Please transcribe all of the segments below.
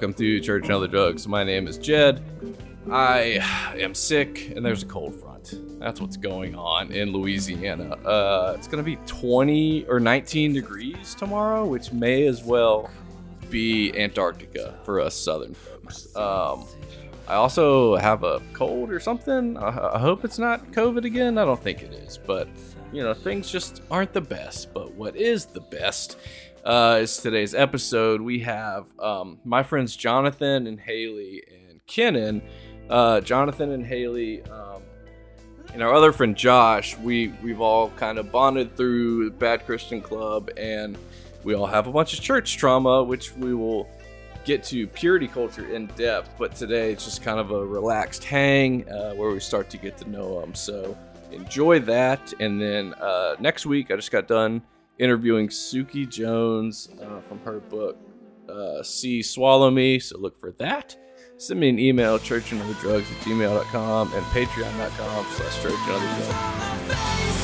Welcome to Church and Other Drugs. My name is Jed. I am sick, and there's a cold front. That's what's going on in Louisiana. Uh, it's going to be 20 or 19 degrees tomorrow, which may as well be Antarctica for us southern folks. Um, I also have a cold or something. I, I hope it's not COVID again. I don't think it is, but you know, things just aren't the best. But what is the best uh, is today's episode. We have um, my friends Jonathan and Hailee and Kenon. Uh, Jonathan and Hailee um, and our other friend Josh. We we've all kind of bonded through Bad Christian Club, and we all have a bunch of church trauma, which we will get to purity culture in depth. But today it's just kind of a relaxed hang uh, where we start to get to know them. So enjoy that, and then uh, next week I just got done interviewing Suki Jones uh, from her book uh, See Swallow Me. So look for that. Send me an email, churchandother drugs at gmail.com and patreon.com slash church and drugs.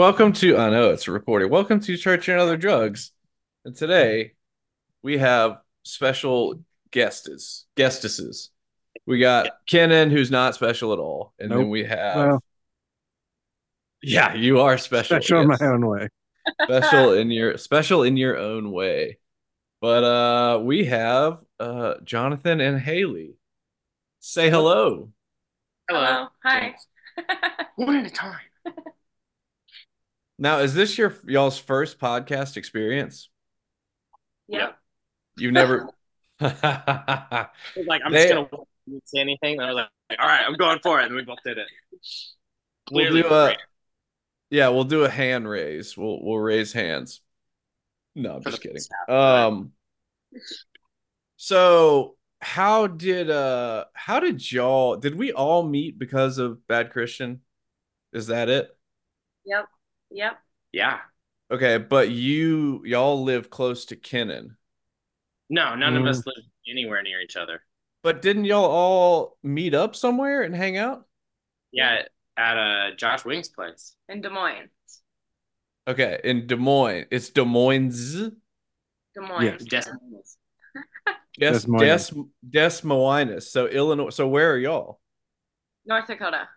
Welcome to. I know it's recorded. Welcome to Church and Other Drugs. And today we have special guests, guestesses. We got Kenon, who's not special at all, and then we have. Well. yeah, you are special. special in my own way. special in your special in your own way. But uh we have uh Jonathan and Hailee. Say hello. Hello. Hi. One at a time. Now, is this your y'all's first podcast experience? Yeah. You've never like, I'm They- just gonna say anything. And I was like, all right, I'm going for it. And we both did it. We'll Clearly do a yeah, we'll do a hand raise. We'll we'll raise hands. No, I'm just kidding. Um so how did uh how did y'all did we all meet because of Bad Christian? Is that it? Yep. Yep. Yeah. Okay, but you y'all live close to Kenon. No, none Mm. of us live anywhere near each other. But didn't y'all all meet up somewhere and hang out? Yeah, at uh, Josh Wing's place. In Des Moines. Okay, in Des Moines. It's Des Moines. Des Moines. Yes. Des- Des Des Des Moines. Des Moines. So Illinois. So where are y'all? North Dakota.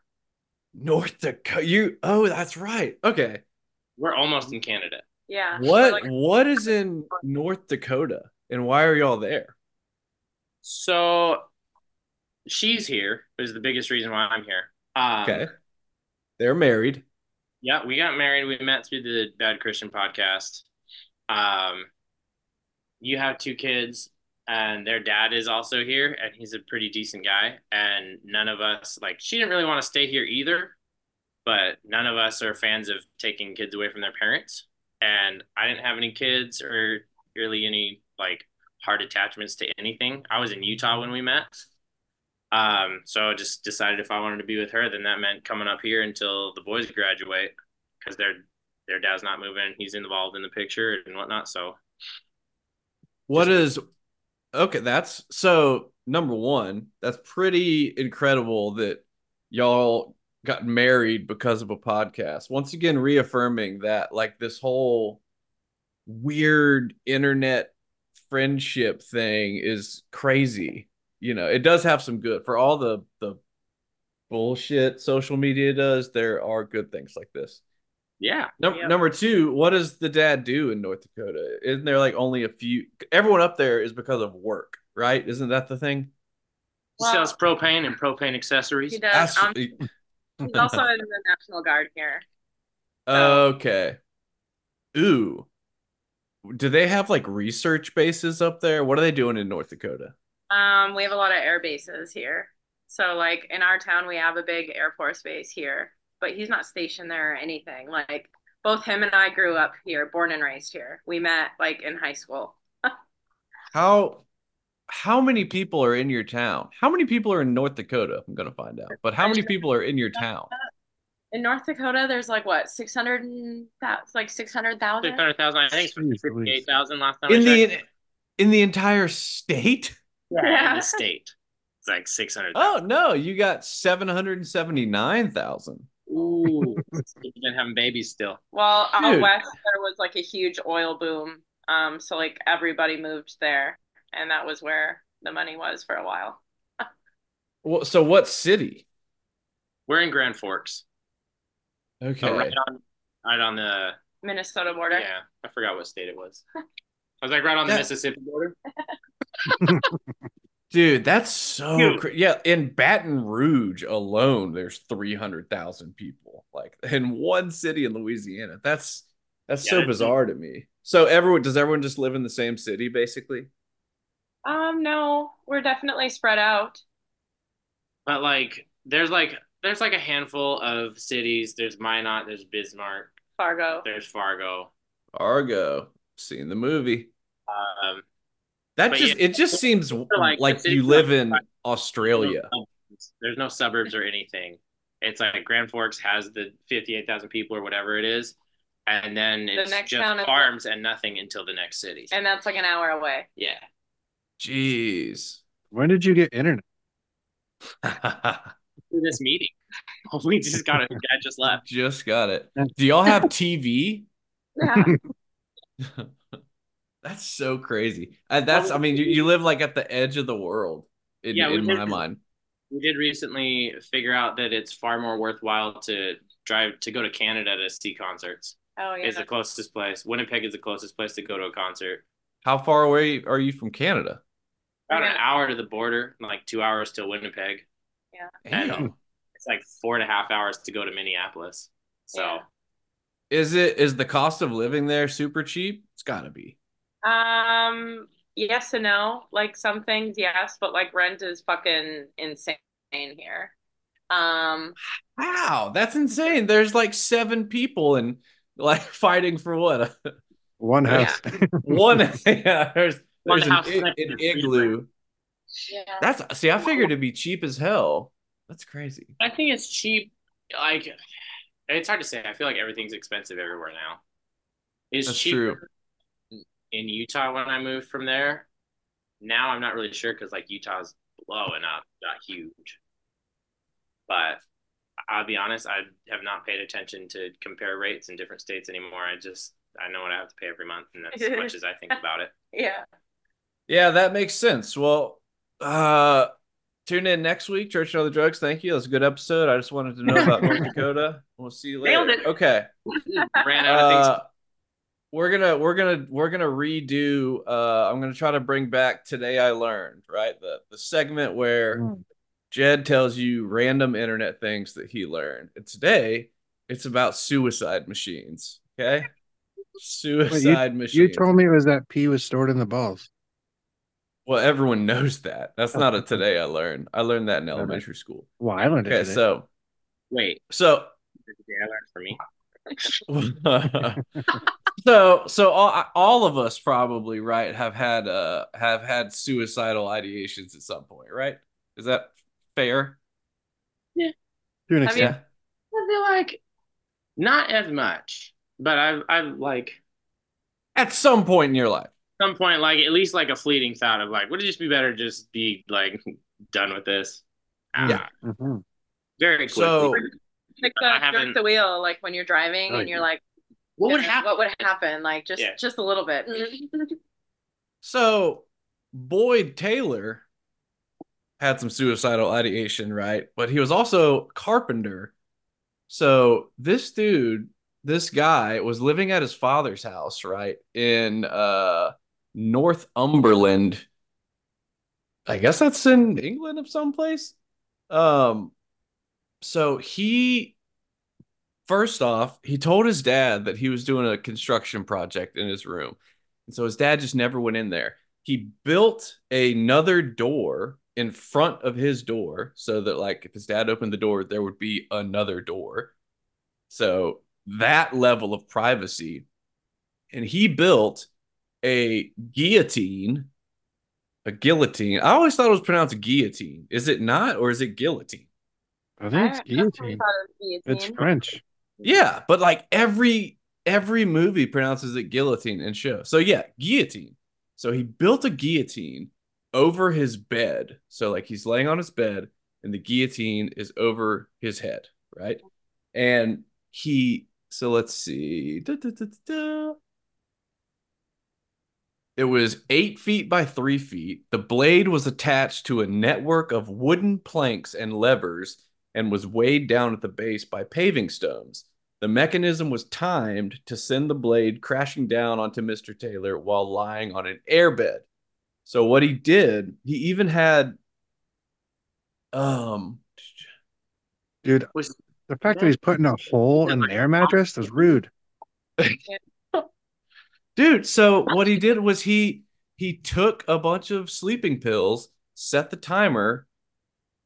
North Dakota. You oh, that's right. Okay. We're almost in Canada. Yeah. What like- what is in North Dakota? And why are y'all there? So she's here is the biggest reason why I'm here. Um, Okay. They're married. Yeah, we got married. We met through the Bad Christian podcast. Um, you have two kids, and their dad is also here, and he's a pretty decent guy. And none of us, like, she didn't really want to stay here either, but none of us are fans of taking kids away from their parents. And I didn't have any kids or really any, like, hard attachments to anything. I was in Utah when we met. Um, so I just decided if I wanted to be with her, then that meant coming up here until the boys graduate because their their dad's not moving. He's involved in the picture and whatnot. So What is okay? That's so number one. That's pretty incredible that y'all got married because of a podcast. Once again, reaffirming that like this whole weird internet friendship thing is crazy. You know, it does have some good for all the the bullshit social media does. There are good things like this. Yeah. Num- Yep. Number two, what does the dad do in North Dakota? Isn't there like only a few? Everyone up there is because of work, right? Isn't that the thing? He sells propane and propane accessories. He does. Um, he's also in the National Guard here. okay. Ooh. Do they have like research bases up there? What are they doing in North Dakota? Um, we have a lot of air bases here. So like in our town, we have a big Air Force base here, but he's not stationed there or anything. Like both him and I grew up here, born and raised here. We met like in high school. How how many people are in your town? How many people are in North Dakota? I'm gonna find out. But how many people are in your town? In North Dakota, there's like what, 600 and that's like 600,000? Six hundred thousand. I think it's Jeez fifty-eight thousand last time. I In the checked. in the entire state? yeah, in Yeah. the state, it's like six hundred. Oh no, you got 779,000. Ooh, you've been having babies still. Well, out west there was like a huge oil boom. Um, so like everybody moved there, and that was where the money was for a while. Well, so what city? We're in Grand Forks. Okay. So right on, right on the Minnesota border. yeah. I forgot what state it was. I was like right on the That- Mississippi border. Dude, that's so Dude. cra- yeah. In Baton Rouge alone, there's three hundred thousand people, like in one city in Louisiana. That's that's Yeah, so that's- bizarre to me. So everyone does everyone just live in the same city, basically? Um, no, we're definitely spread out. But like, there's like there's like a handful of cities. There's Minot. There's Bismarck. Fargo. There's Fargo. Argo, seen the movie. Um, That But just yeah, it just seems like, like, you live in like- Australia. There's no suburbs or anything. It's like Grand Forks has the 58,000 people or whatever it is. And then it's next just town is- farms and nothing until the next city. And that's like an hour away. yeah. Jeez. When did you get internet? For this meeting. We just got it. The guy just left. Just got it. Do y'all have TV? Yeah. That's so crazy. Uh, and that's I mean, you, you live like at the edge of the world in, Yeah, in did- my mind. We did recently figure out that it's far more worthwhile to drive to go to Canada to see concerts. Oh yeah. Is the closest place. Winnipeg is the closest place to go to a concert. How far away are you from Canada? About an hour to the border, like two hours to Winnipeg. Damn. And it's like four and a half hours to go to Minneapolis. So Yeah. Is it is the cost of living there super cheap? It's gotta be. Um, yes and no. Like some things, yes, but like rent is fucking insane here. Um, Wow, that's insane. There's like seven people and like fighting for what? One Yeah. house. One yeah, there's One there's an, house i- next an igloo. yeah. That's see, I figured it'd be cheap as hell. That's crazy. I think it's cheap. Like it's hard to say. I feel like everything's expensive everywhere now. It's That's cheaper in Utah when I moved from there. Now I'm not really sure because like Utah's blowing up, not huge. But I'll be honest, I have not paid attention to compare rates in different states anymore. I just I know what I have to pay every month, and that's as much as I think about it. Yeah. Yeah, that makes sense. Well, uh tune in next week, Church and Other Drugs. Thank you. That was a good episode. I just wanted to know about North Dakota. We'll see you Nailed later. it. Okay. Ran out of things. Uh, we're gonna we're gonna we're gonna redo uh I'm gonna try to bring back today I learned, right? The the segment where Mm. Jed tells you random internet things that he learned. And today it's about suicide machines. Okay? Suicide machines. You told me it was that pee was stored in the balls. Well, everyone knows that. That's not a today I learned. I learned that in elementary school. Well, I learned it Okay, today. so Wait, so did I learn for me? so so all, all of us probably right have had uh have had suicidal ideations at some point, right? Is that fair? Yeah to an I extent. mean- I feel like not as much, but I've I've like At some point in your life. some point like at least like a fleeting thought of like would it just be better just be like done with this? Ah, Yeah. Mhm. very quickly. So- Like the the wheel, like when you're driving Oh, and you're yeah. like, what would happen? What would happen? Like just Yeah. just a little bit. So Boyd Taylor had some suicidal ideation, right? But he was also carpenter. So this dude this guy was living at his father's house, right, in uh Northumberland. I guess that's in England of some place. Um, so he first off, he told his dad that he was doing a construction project in his room. And so his dad just never went in there. He built another door in front of his door so that like if his dad opened the door, there would be another door. So that level of privacy. And he built a guillotine. A guillotine. I always thought it was pronounced guillotine. Is it not, or is it guillotine? I think it's I- I always guillotine. it was It's. French. Yeah, but like every every movie pronounces it guillotine and show. So yeah, guillotine. So he built a guillotine over his bed. So like he's laying on his bed and the guillotine is over his head, right? And he so let's see. Da, da, da. It was eight feet by three feet. The blade was attached to a network of wooden planks and levers and was weighed down at the base by paving stones. The mechanism was timed to send the blade crashing down onto Mr. Taylor while lying on an airbed. So what he did, he even had um Dude, Was the fact that he's putting a hole in an air mattress is rude. dude, so what he did was he he took a bunch of sleeping pills, set the timer,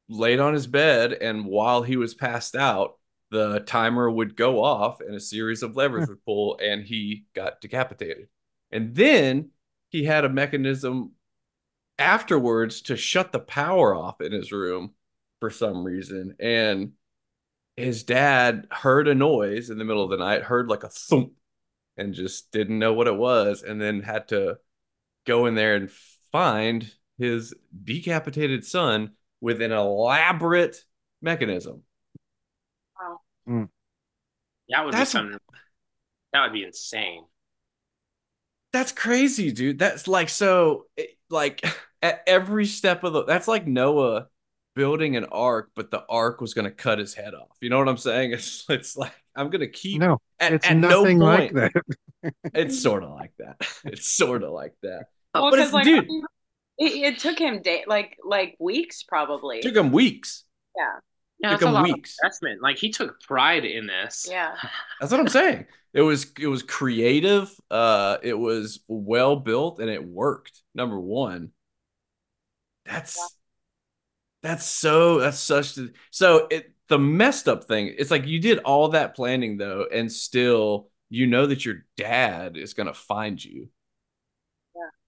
laid on his bed, and while he was passed out, the timer would go off and a series of levers hmm. would pull and he got decapitated. And then he had a mechanism afterwards to shut the power off in his room for some reason. And his dad heard a noise in the middle of the night, heard like a thump, and just didn't know what it was, and then had to go in there and find his decapitated son with an elaborate mechanism. Mm. that would That's- be something. That would be insane. That's crazy, dude. That's like so eh, like at every step of the that's like Noah building an ark, but the ark was gonna cut his head off. You know what I'm saying? It's it's like I'm gonna keep No, at, it's at no nothing like point- that. It's sort of like that. It's sort of like that. Well, but it's 'cause, like, dude, it, it took him day like like weeks probably. it took him weeks. yeah, Yeah, took that's a him lot weeks. of investment. Like he took pride in this. yeah. That's what I'm saying. It was it was creative. Uh, it was well built and it worked. Number one. That's that's so that's such the so it the messed up thing. It's like you did all that planning though, and still you know that your dad is gonna find you.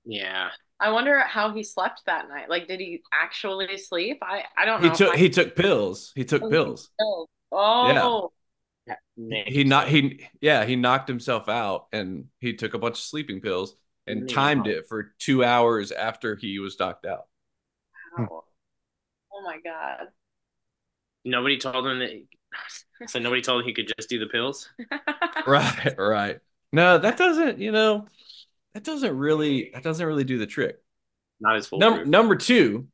Yeah. I wonder how he slept that night. Like, did he actually sleep? I I don't know. He took I- he took pills. He took Oh, he pills. Oh, oh. He not he yeah he knocked himself out and he took a bunch of sleeping pills and Maybe timed it for two hours after he was knocked out. Wow. Oh my god. Nobody told him that. So nobody told him he could just do the pills. right right no that doesn't you know that doesn't really that doesn't really do the trick Not as full. number number two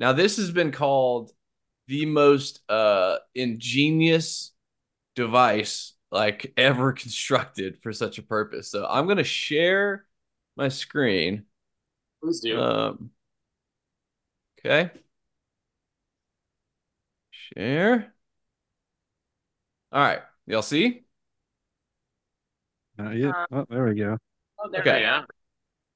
now this has been called the most uh ingenious device like ever constructed for such a purpose so i'm gonna share my screen Please do. um okay share all right y'all see Not yet. Uh, Oh, there we go. Oh, there Okay. yeah.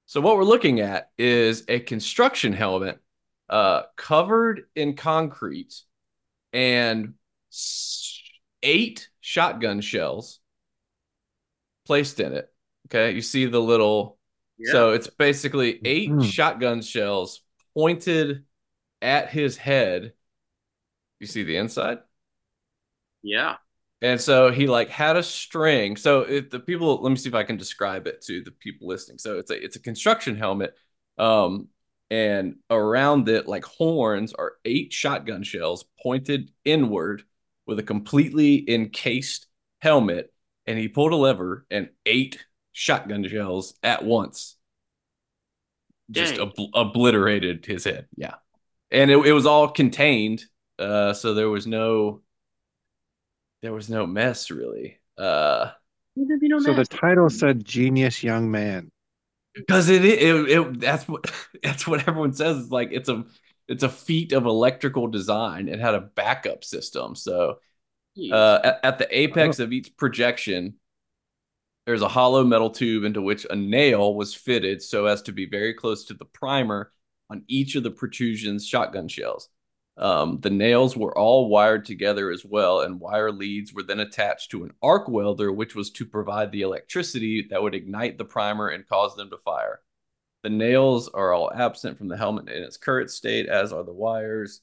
So what we're looking at is a construction helmet uh, covered in concrete and eight shotgun shells placed in it. Okay, you see the little. Yeah. So it's basically 8 Mhm. shotgun shells pointed at his head. You see the inside? yeah. And so he like had a string. So if the people, let me see if I can describe it to the people listening. So it's a it's a construction helmet, um, and around it like horns are eight shotgun shells pointed inward with a completely encased helmet. And he pulled a lever and eight shotgun shells at once, just obliterated his head. Yeah, and it, it was all contained. Uh, so there was no there was no mess really. Uh be no So the title said "Genius Young Man." because it, it it that's what that's what everyone says. It's like it's a it's a feat of electrical design. It had a backup system, so uh, at, at the apex of each projection, there's a hollow metal tube into which a nail was fitted so as to be very close to the primer on each of the protrusions shotgun shells. Um, the nails were all wired together as well, and wire leads were then attached to an arc welder, which was to provide the electricity that would ignite the primer and cause them to fire. The nails are all absent from the helmet in its current state, as are the wires.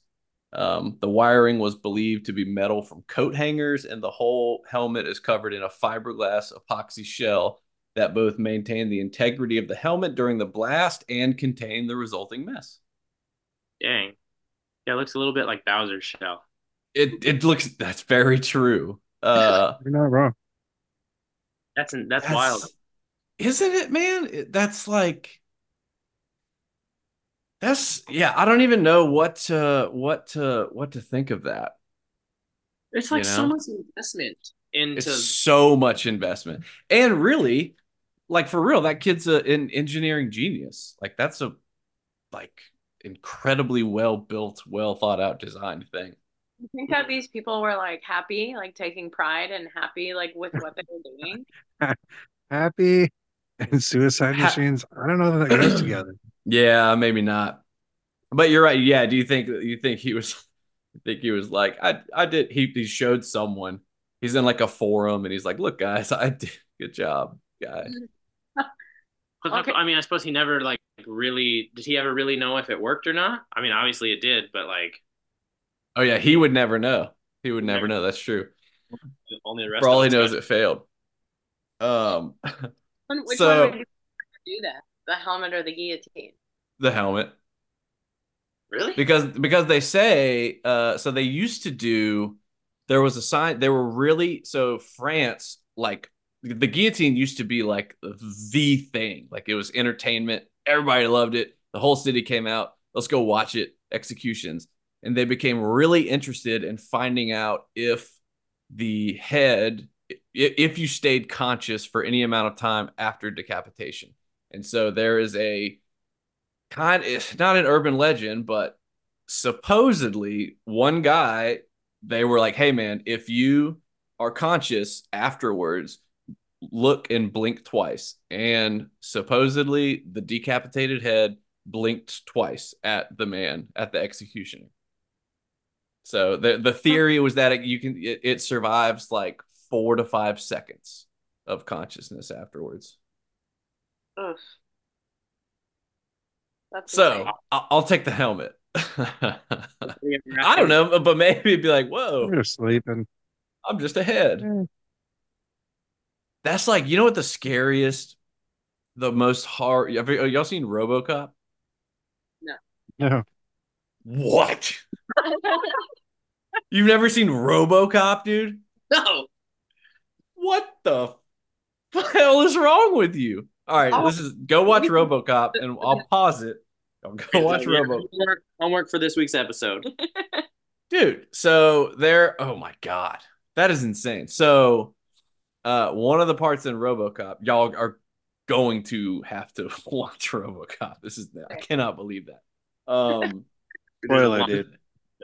Um, the wiring was believed to be metal from coat hangers, and the whole helmet is covered in a fiberglass epoxy shell that both maintained the integrity of the helmet during the blast and contained the resulting mess. Dang. Yeah, it looks a little bit like Bowser's shell. It it looks that's very true. Uh, You're not wrong. That's that's, that's- wild. isn't it, man? It- that's like that's yeah. I don't even know what to what to what to think of that. It's like you so much investment into It's so much investment, and really, like for real, that kid's a, an engineering genius. Like that's a like incredibly well built, well thought out designed thing. I think that these people were like happy, like taking pride and happy like with what they were doing. Happy and suicide Ha- machines. I don't know that that goes together. Yeah, maybe not. But you're right. Yeah. Do you think you think he was? You think he was like I I did. He he showed someone. He's in like a forum and he's like, look, guys, I did good job, guy. Mm-hmm. But Okay. I mean, I suppose he never like really did he ever really know if it worked or not? I mean, obviously it did, but like Oh yeah, he would never know. He would never know. That's true. only the rest For all of he us knows, got- it failed. Um, Which So- one would you do that? The helmet or the guillotine? the helmet. Really? because because they say uh so they used to do there was a sign they were really so France like the guillotine used to be like the thing. Like it was entertainment. Everybody loved it. The whole city came out. Let's go watch it. Executions. And they became really interested in finding out if the head if you stayed conscious for any amount of time after decapitation. And so there is a kind it's not an urban legend, but supposedly one guy, they were like, hey man, if you are conscious afterwards, look and blink twice. And supposedly the decapitated head blinked twice at the man at the executioner. So the the theory was that it, you can it, it survives like four to five seconds of consciousness afterwards. Ugh. That's So insane. I- I'll take the helmet. I I don't know, but maybe it'd be like, I'm whoa, sleeping. I'm just ahead. Mm. That's like, you know what the scariest, the most hard. Have y- y'all seen RoboCop? No, No. What? You've never seen RoboCop, dude? No. What the f- hell is wrong with you? All right, Oh. this is go watch RoboCop, and I'll pause it. I'll go watch RoboCop. Homework, homework for this week's episode. dude so there oh my god that is insane so uh one of the parts in robocop y'all are going to have to watch robocop. This is i cannot believe that. Um spoiler, dude.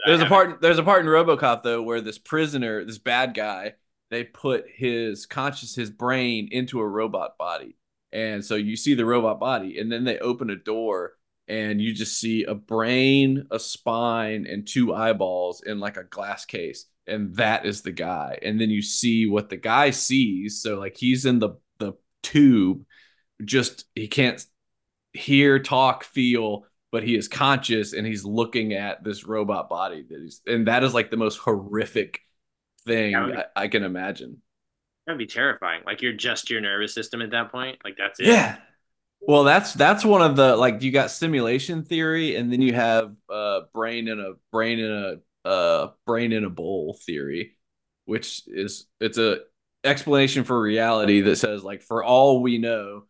there's a part there's a part in robocop though where this prisoner this bad guy they put his conscious his brain into a robot body. And so you see the robot body and then they open a door and you just see a brain a spine and two eyeballs in like a glass case and that is the guy and then you see what the guy sees so like he's in the the tube just he can't hear talk feel but he is conscious and he's looking at this robot body that he's and that is like the most horrific thing would- I, I can imagine That'd be terrifying. Like you're just your nervous system at that point. Like that's it. yeah well that's that's one of the like you got simulation theory and then you have uh brain in a brain in a uh brain in a bowl theory which is it's a explanation for reality that says like for all we know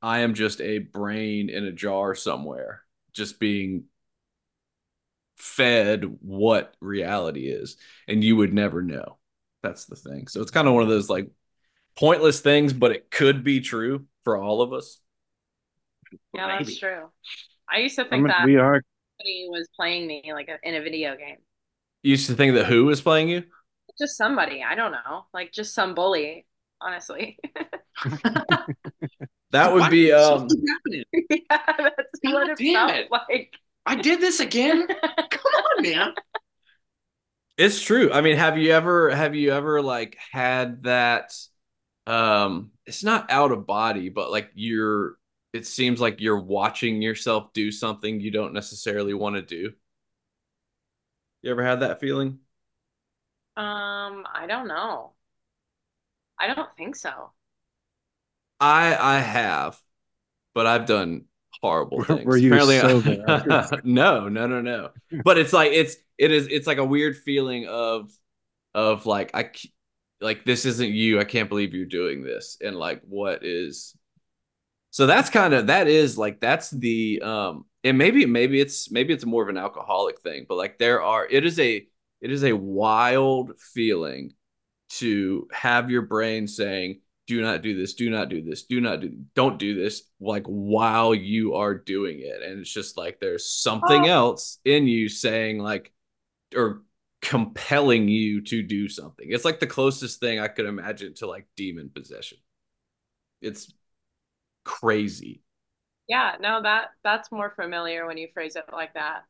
i am just a brain in a jar somewhere just being fed what reality is and you would never know that's the thing so it's kind of one of those like pointless things, but it could be true for all of us. Yeah, Maybe. that's true. I used to I think mean, that we are. somebody was playing me like in a video game. You used to think that who was playing you? Just somebody, I don't know, like just some bully. Honestly, That would Why be um happening? yeah, that's God what it damn felt it. like. I did this again. Come on, man. It's true. I mean, have you ever have you ever like had that um it's not out of body, but like you're it seems like you're watching yourself do something you don't necessarily want to do. You ever had that feeling? Um, I don't know. I don't think so. I I have, but I've done horrible things. were you Apparently, sober after? no, no, no, no. But it's like it's it is it's like a weird feeling of of like I like this isn't you. I can't believe you're doing this. And like what is so that's kind of that is like that's the um and maybe maybe it's maybe it's more of an alcoholic thing, but like there are it is a it is a wild feeling to have your brain saying do not do this do not do this do not do don't do this like while you are doing it. And it's just like there's something else in you saying like or compelling you to do something. It's like the closest thing i could imagine to like demon possession. It's crazy Yeah, no, that that's more familiar when you phrase it like that.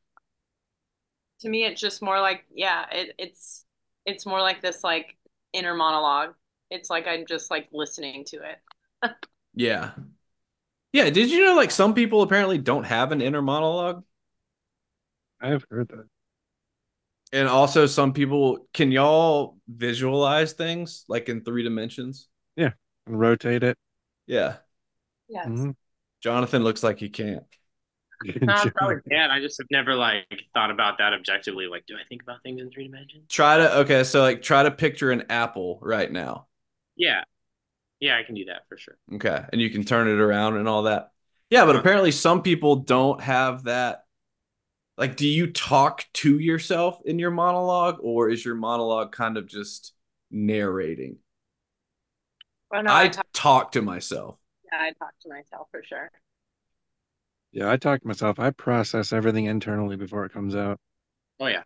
To me, it's just more like, yeah, it, it's it's more like this like inner monologue. It's like I'm just like listening to it. yeah yeah did you know like some people apparently don't have an inner monologue I have heard that. and also some people can y'all visualize things like in three dimensions Yeah. And rotate it. yeah Yes. Mhm. Jonathan looks like he can't No, I probably can. I just have never like thought about that objectively. Like, do I think about things in three dimensions? try to okay so like try to picture an apple right now Yeah, yeah, I can do that for sure. okay and you can turn it around and all that yeah but Uh-huh. apparently some people don't have that like do you talk to yourself in your monologue or is your monologue kind of just narrating Oh, no, I, i talk, talk to myself yeah, I talk to myself for sure. Yeah, I talk to myself. I process everything internally before it comes out. Oh yeah,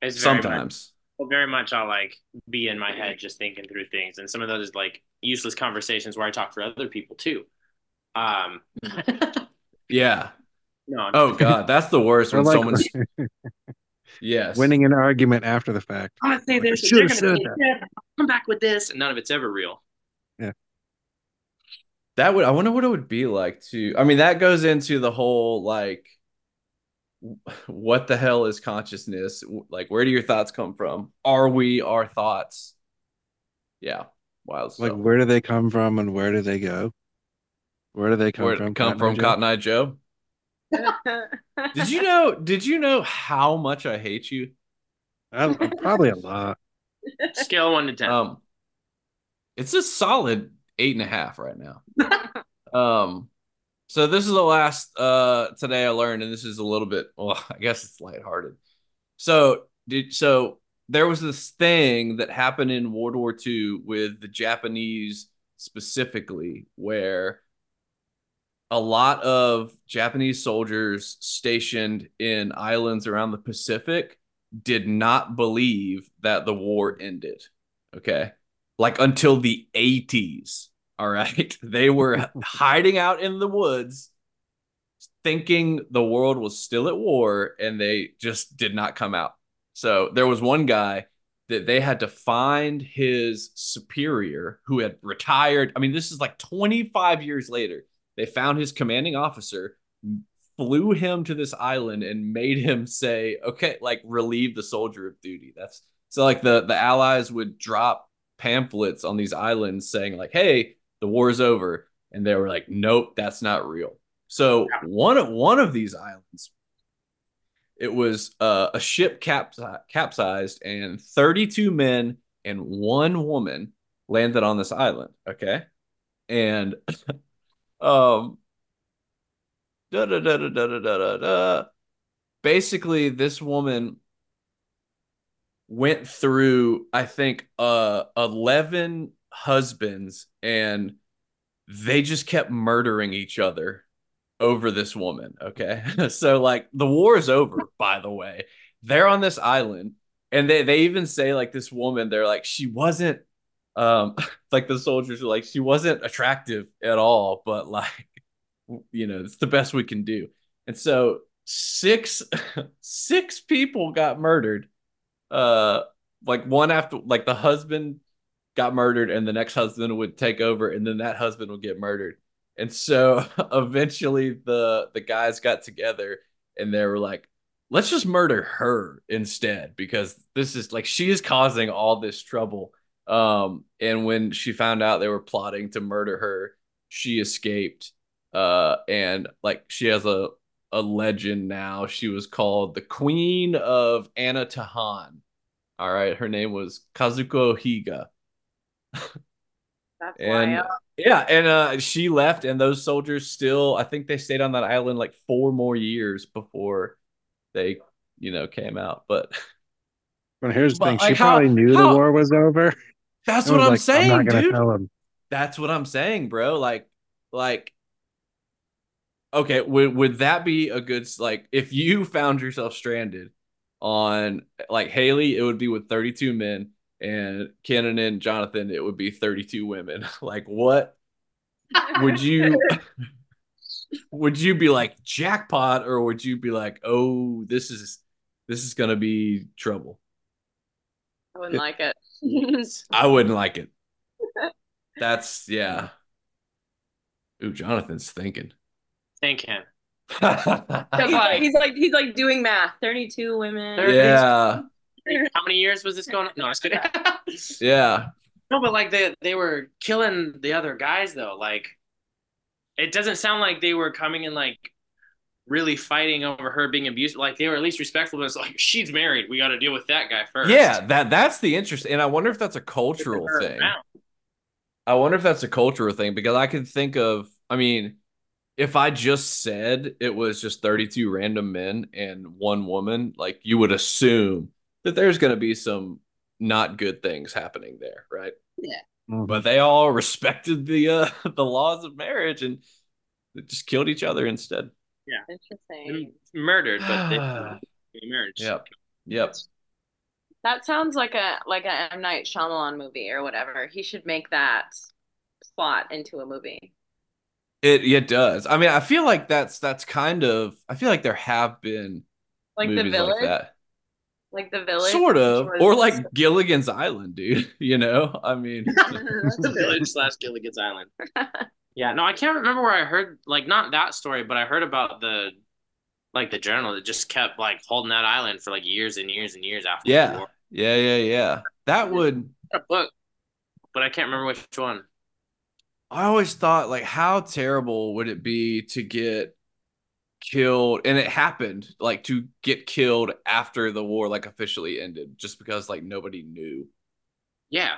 it's very much, sometimes very much. I'll like be in my head just thinking through things, and some of those like useless conversations where I talk for other people too. Um, yeah no, I'm oh god that's the worst when like someone's yes winning an argument after the fact. I say Like, I this, and they're gonna said say that. Come back with this, and none of it's ever real. That would I wonder what it would be like to I mean that goes into the whole like what the hell is consciousness? Like where do your thoughts come from? Are we our thoughts? Yeah. Wild Like, stuff. where do they come from and where do they go? Where do they come Where from? come Cotton from Eye Joe? Cotton Eye Joe? Did you know did you know how much I hate you? I probably a lot. Scale one to ten. Um it's a solid eight and a half right now. Um, so this is the last uh today I learned, and this is a little bit well, I guess it's lighthearted. So did so there was this thing that happened in World War II with the Japanese specifically, where a lot of Japanese soldiers stationed in islands around the Pacific did not believe that the war ended. Okay. Like until the 80s. All right. They were hiding out in the woods thinking the world was still at war and they just did not come out. So there was one guy that they had to find his superior who had retired. I mean, this is like 25 years later. They found his commanding officer, flew him to this island and made him say, "Okay, like relieve the soldier of duty." That's so like the the allies would drop pamphlets on these islands saying like, "Hey, the war is over," and they were like, "Nope, that's not real." So one of one of these islands, it was uh, a ship capsi- capsized, and 32 men and one woman landed on this island. Okay, and um, da da da da da da da. da. Basically, this woman went through, I think, uh, 11 husbands and they just kept murdering each other over this woman. Okay. so like the war is over, by the way. They're on this island and they, they even say like this woman, they're like, she wasn't um like the soldiers are like, she wasn't attractive at all, but like you know, it's the best we can do. And so six six people got murdered. Uh like one after like the husband got murdered and the next husband would take over and then that husband would get murdered. And so eventually the the guys got together and they were like, let's just murder her instead because this is like she is causing all this trouble. Um, and when she found out they were plotting to murder her, she escaped. Uh, and like she has a a legend now. She was called the Queen of anna Anatahan. All right, her name was Kazuko Higa. That's And wild. yeah, and uh, she left, and those soldiers still, I think they stayed on that island like four more years before they, you know, came out. But But here's the But, thing: like, she how- probably knew how- the war was over. that's and what I'm like, saying, I'm dude. tell him. That's what I'm saying, bro. Like, like, okay, would would that be a good like if you found yourself stranded on like Hailee, it would be with 32 men, and Kenon and Jonathan, it would be 32 women. like, what would you would you be like jackpot, or would you be like, oh, this is this is gonna be trouble? I wouldn't like it. I wouldn't like it. That's yeah. Ooh, Jonathan's thinking. Thank him. He's, like, he's like he's like doing math. Thirty-two women. yeah, How many years was this going on? No, I'm just kidding. yeah, no, but like they they were killing the other guys though. Like it doesn't sound like they were coming in like really fighting over her being abused. Like they were at least respectful. But it's like she's married. We got to deal with that guy first. yeah. That that's the interest, and I wonder if that's a cultural thing. around. I wonder if that's a cultural thing because I could think of. I mean, if I just said it was just thirty-two random men and one woman, like you would assume that there's going to be some not good things happening there, right? Mhm. but they all respected the uh the laws of marriage and they just killed each other instead. Yeah. Interesting. murdered, but they they married. Yep. Yep. That sounds like a like a M Night Shyamalan movie or whatever. He should make that plot into a movie. It it does. I mean, I feel like that's that's kind of I feel like there have been Like the movies village, like that. like the village, Sort of. Or was- like Gilligan's Island, dude. You know? I mean the village slash Gilligan's Island. Yeah, no, I can't remember where I heard like not that story, but I heard about the like the journal that just kept like holding that island for like years and years and years after the Yeah. war. Yeah, yeah, yeah. That would A book, but I can't remember which one. I always thought like how terrible would it be to get killed and it happened like to get killed after the war like officially ended just because like nobody knew. Yeah,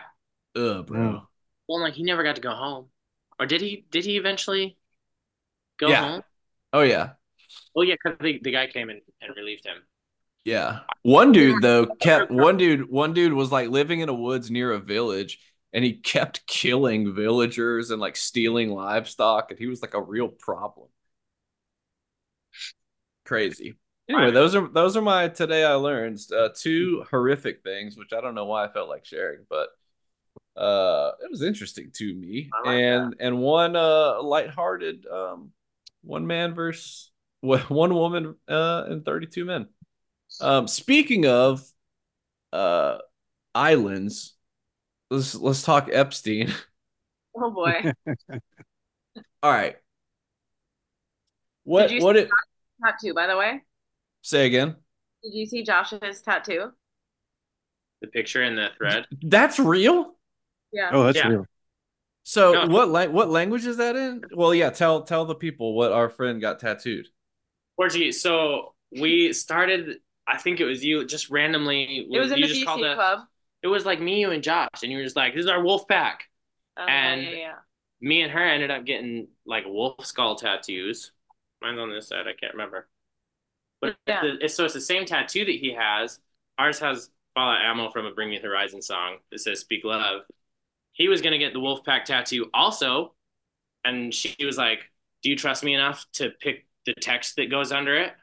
Ugh, bro. Well, like he never got to go home, or did he? Did he eventually go Yeah. home? Oh yeah. Oh yeah, because the, the guy came and, and relieved him. Yeah. One dude though kept one dude one dude was like living in a woods near a village and he kept killing villagers and like stealing livestock and he was like a real problem. Crazy. Anyway, those are those are my today I learned uh, two horrific things which I don't know why I felt like sharing, but uh it was interesting to me. Like and and one uh lighthearted um one man versus one woman uh and 32 men. Um, speaking of uh islands, let's let's talk Epstein. Oh boy, All right. What Did you what it tattoo. By the way, say again? did you see Josh's tattoo? The picture in the thread. That's real? Yeah. Oh, that's Yeah. real. So No. what la- what language is that in? Well, yeah, tell tell the people what our friend got tattooed. Portuguese. So we started. I think it was you, just randomly. It was in the just DC called it. club. It was like me, you, and Josh, and you were just like, "This is our wolf pack." Oh, And- yeah, yeah. Me and her ended up getting like wolf skull tattoos. Mine's on this side. I can't remember. But Yeah. it's, so it's the same tattoo that he has. Ours has Fallout Ammo from a Bring Me the Horizon song that says "Speak Love," he was gonna get the wolf pack tattoo also, and she was like, "Do you trust me enough to pick the text that goes under it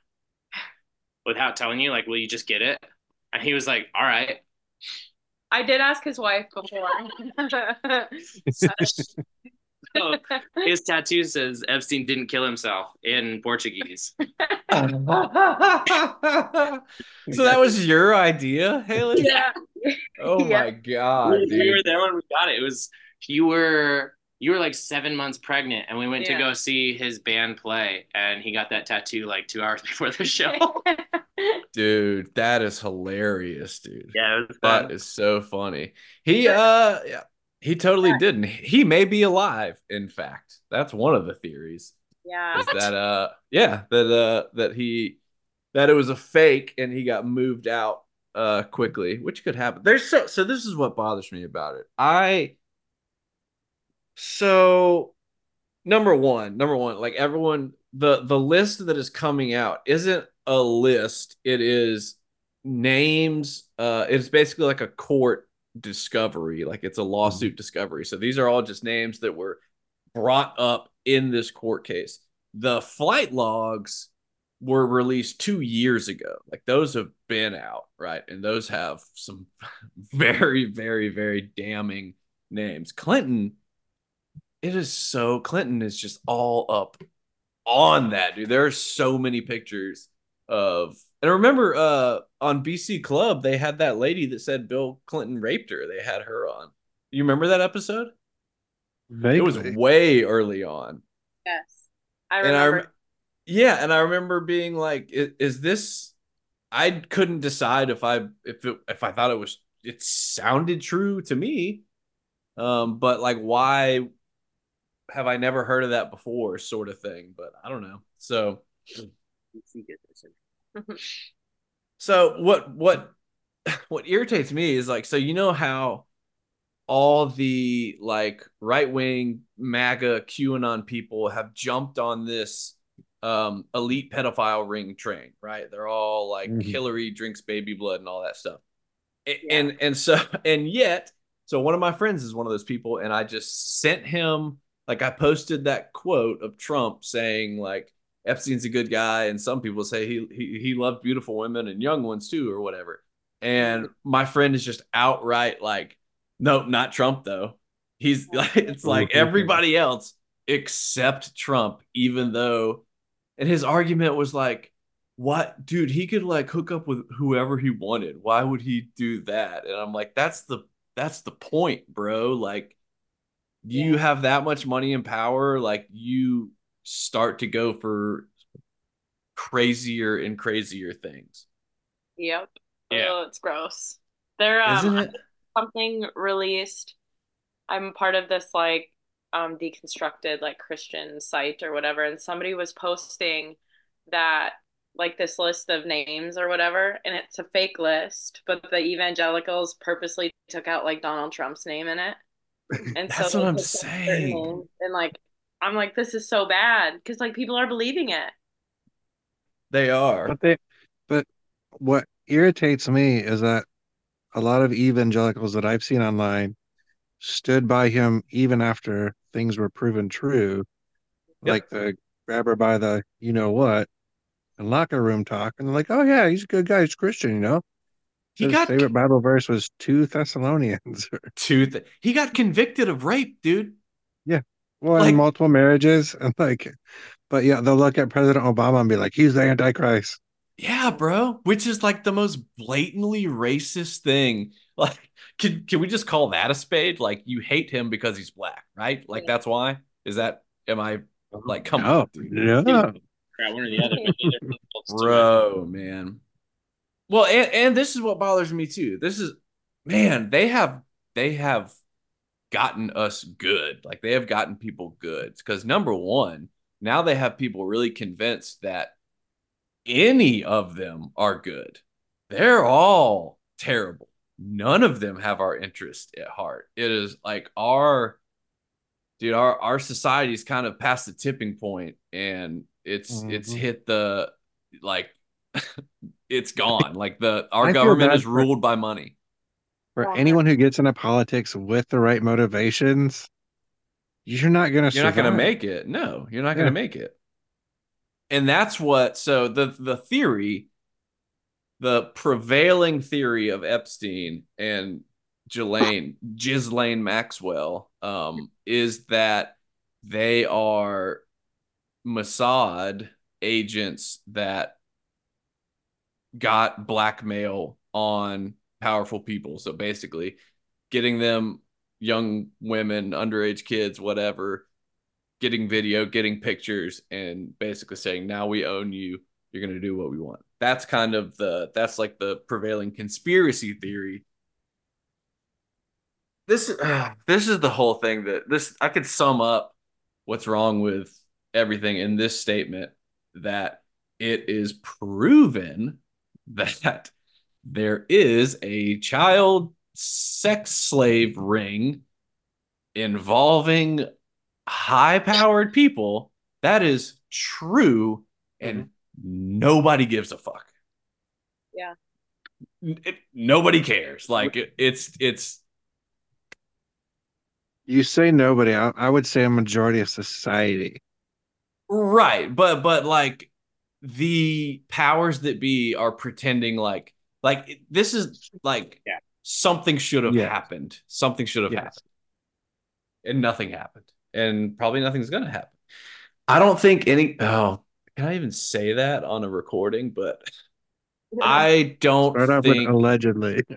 without telling you? Like, will you just get it?" And he was like, "All right." I did ask his wife before. So his tattoo says Epstein didn't kill himself in Portuguese. so that was your idea, Hailee? yeah. Oh Yeah. my god, we dude. were there when we got it. It was you were you were like seven months pregnant, and we went to go see his band play, and he got that tattoo like two hours before the show. Dude, that is hilarious, dude. yeah, it was That so funny. He uh yeah, he totally didn't. He may be alive, in fact. That's one of the theories. yeah. Is that uh yeah, that uh that he that it was a fake and he got moved out uh quickly, which could happen. There's so so this is what bothers me about it. I so number one, number one, like everyone the the list that is coming out isn't a list. It is names. Uh, it's basically like a court discovery, like it's a lawsuit discovery. So these are all just names that were brought up in this court case. The flight logs were released two years ago. Like those have been out, right? And those have some very, very, very damning names. Clinton, it is so Clinton is just all up on that, dude. There are so many pictures of and I remember uh on BC Club they had that lady that said Bill Clinton raped her. They had her on. You remember that episode? It was way early on. Yes. I And I remember. yeah, and I remember being like, is, is this I couldn't decide if I if it, if I thought it was it sounded true to me. Um, but like why have I never heard of that before, sort of thing. But I don't know. So so what what what irritates me is like so you know how all the like right wing MAGA QAnon people have jumped on this um elite pedophile ring train, right? They're all like Mhm. Hillary drinks baby blood and all that stuff. A- Yeah. And and so and yet, so one of my friends is one of those people, and I just sent him like I posted that quote of Trump saying like Epstein's a good guy, and some people say he he he loved beautiful women and young ones too, or whatever. And my friend is just outright like, nope, not Trump though. He's like, it's like everybody else except Trump, even though, and his argument was like, what, dude, he could like hook up with whoever he wanted. Why would he do that? And I'm like, that's the that's the point, bro. Like, you Yeah. have that much money and power, like you start to go for crazier and crazier things. Yep. Yeah. Oh, it's gross. There um Isn't it? something released. I'm part of this like um deconstructed like Christian site or whatever, and somebody was posting that like this list of names or whatever, and it's a fake list, but the evangelicals purposely took out like Donald Trump's name in it. And That's so what I'm took out certain saying. And like I'm like, this is so bad because like people are believing it. They are. But they, but what irritates me is that a lot of evangelicals that I've seen online stood by him even after things were proven true, Yep. like the grabber by the you know what and locker room talk, and they're like, oh yeah, he's a good guy, he's Christian, you know. He His got favorite Bible verse was two Thessalonians. two. Th- he got convicted of rape, dude. Yeah. Well, Like- in multiple marriages, and like, but yeah, they'll look at President Obama and be like, he's the Antichrist. Yeah, bro. Which is like the most blatantly racist thing. Like, can can we just call that a spade? Like, you hate him because he's black, right? Like, that's why. Is that? Am I like? Come no, on, dude. no. Crap, one or the other. but neither of them holds to it. bro, man. Well, and and this is what bothers me too. This is, man. They have they have gotten us good. Like they have gotten people good because number one, now they have people really convinced that any of them are good. They're all terrible. None of them have our interest at heart. It is like our dude, our our society's kind of past the tipping point and it's it's Mhm. hit the like it's gone. Like the our I government bad is for- ruled by money. For Yeah. anyone who gets into politics with the right motivations, you're not gonna You're not going to make it. No, you're not gonna make it. And that's what so the the theory the prevailing theory of Epstein and Ghislaine Ghislaine Maxwell um is that they are Mossad agents that got blackmail on powerful people. So basically, getting them young women, underage kids, whatever, getting video, getting pictures, and basically saying, "Now we own you. You're gonna do what we want." That's kind of the that's like the prevailing conspiracy theory. This uh, this is the whole thing that this I could sum up what's wrong with everything in this statement that it is proven that there is a child sex slave ring involving high powered people. That is true, and mm-hmm. nobody gives a fuck. Yeah. It- nobody cares. Like it, it's it's You say nobody. I, I would say a majority of society. Right, but but like the powers that be are pretending like like this is like Yeah. something should have Yes. happened. Something should have Yes. happened. And nothing happened. And probably nothing's going to happen. I don't think any oh, can I even say that on a recording, but I don't Start off think allegedly.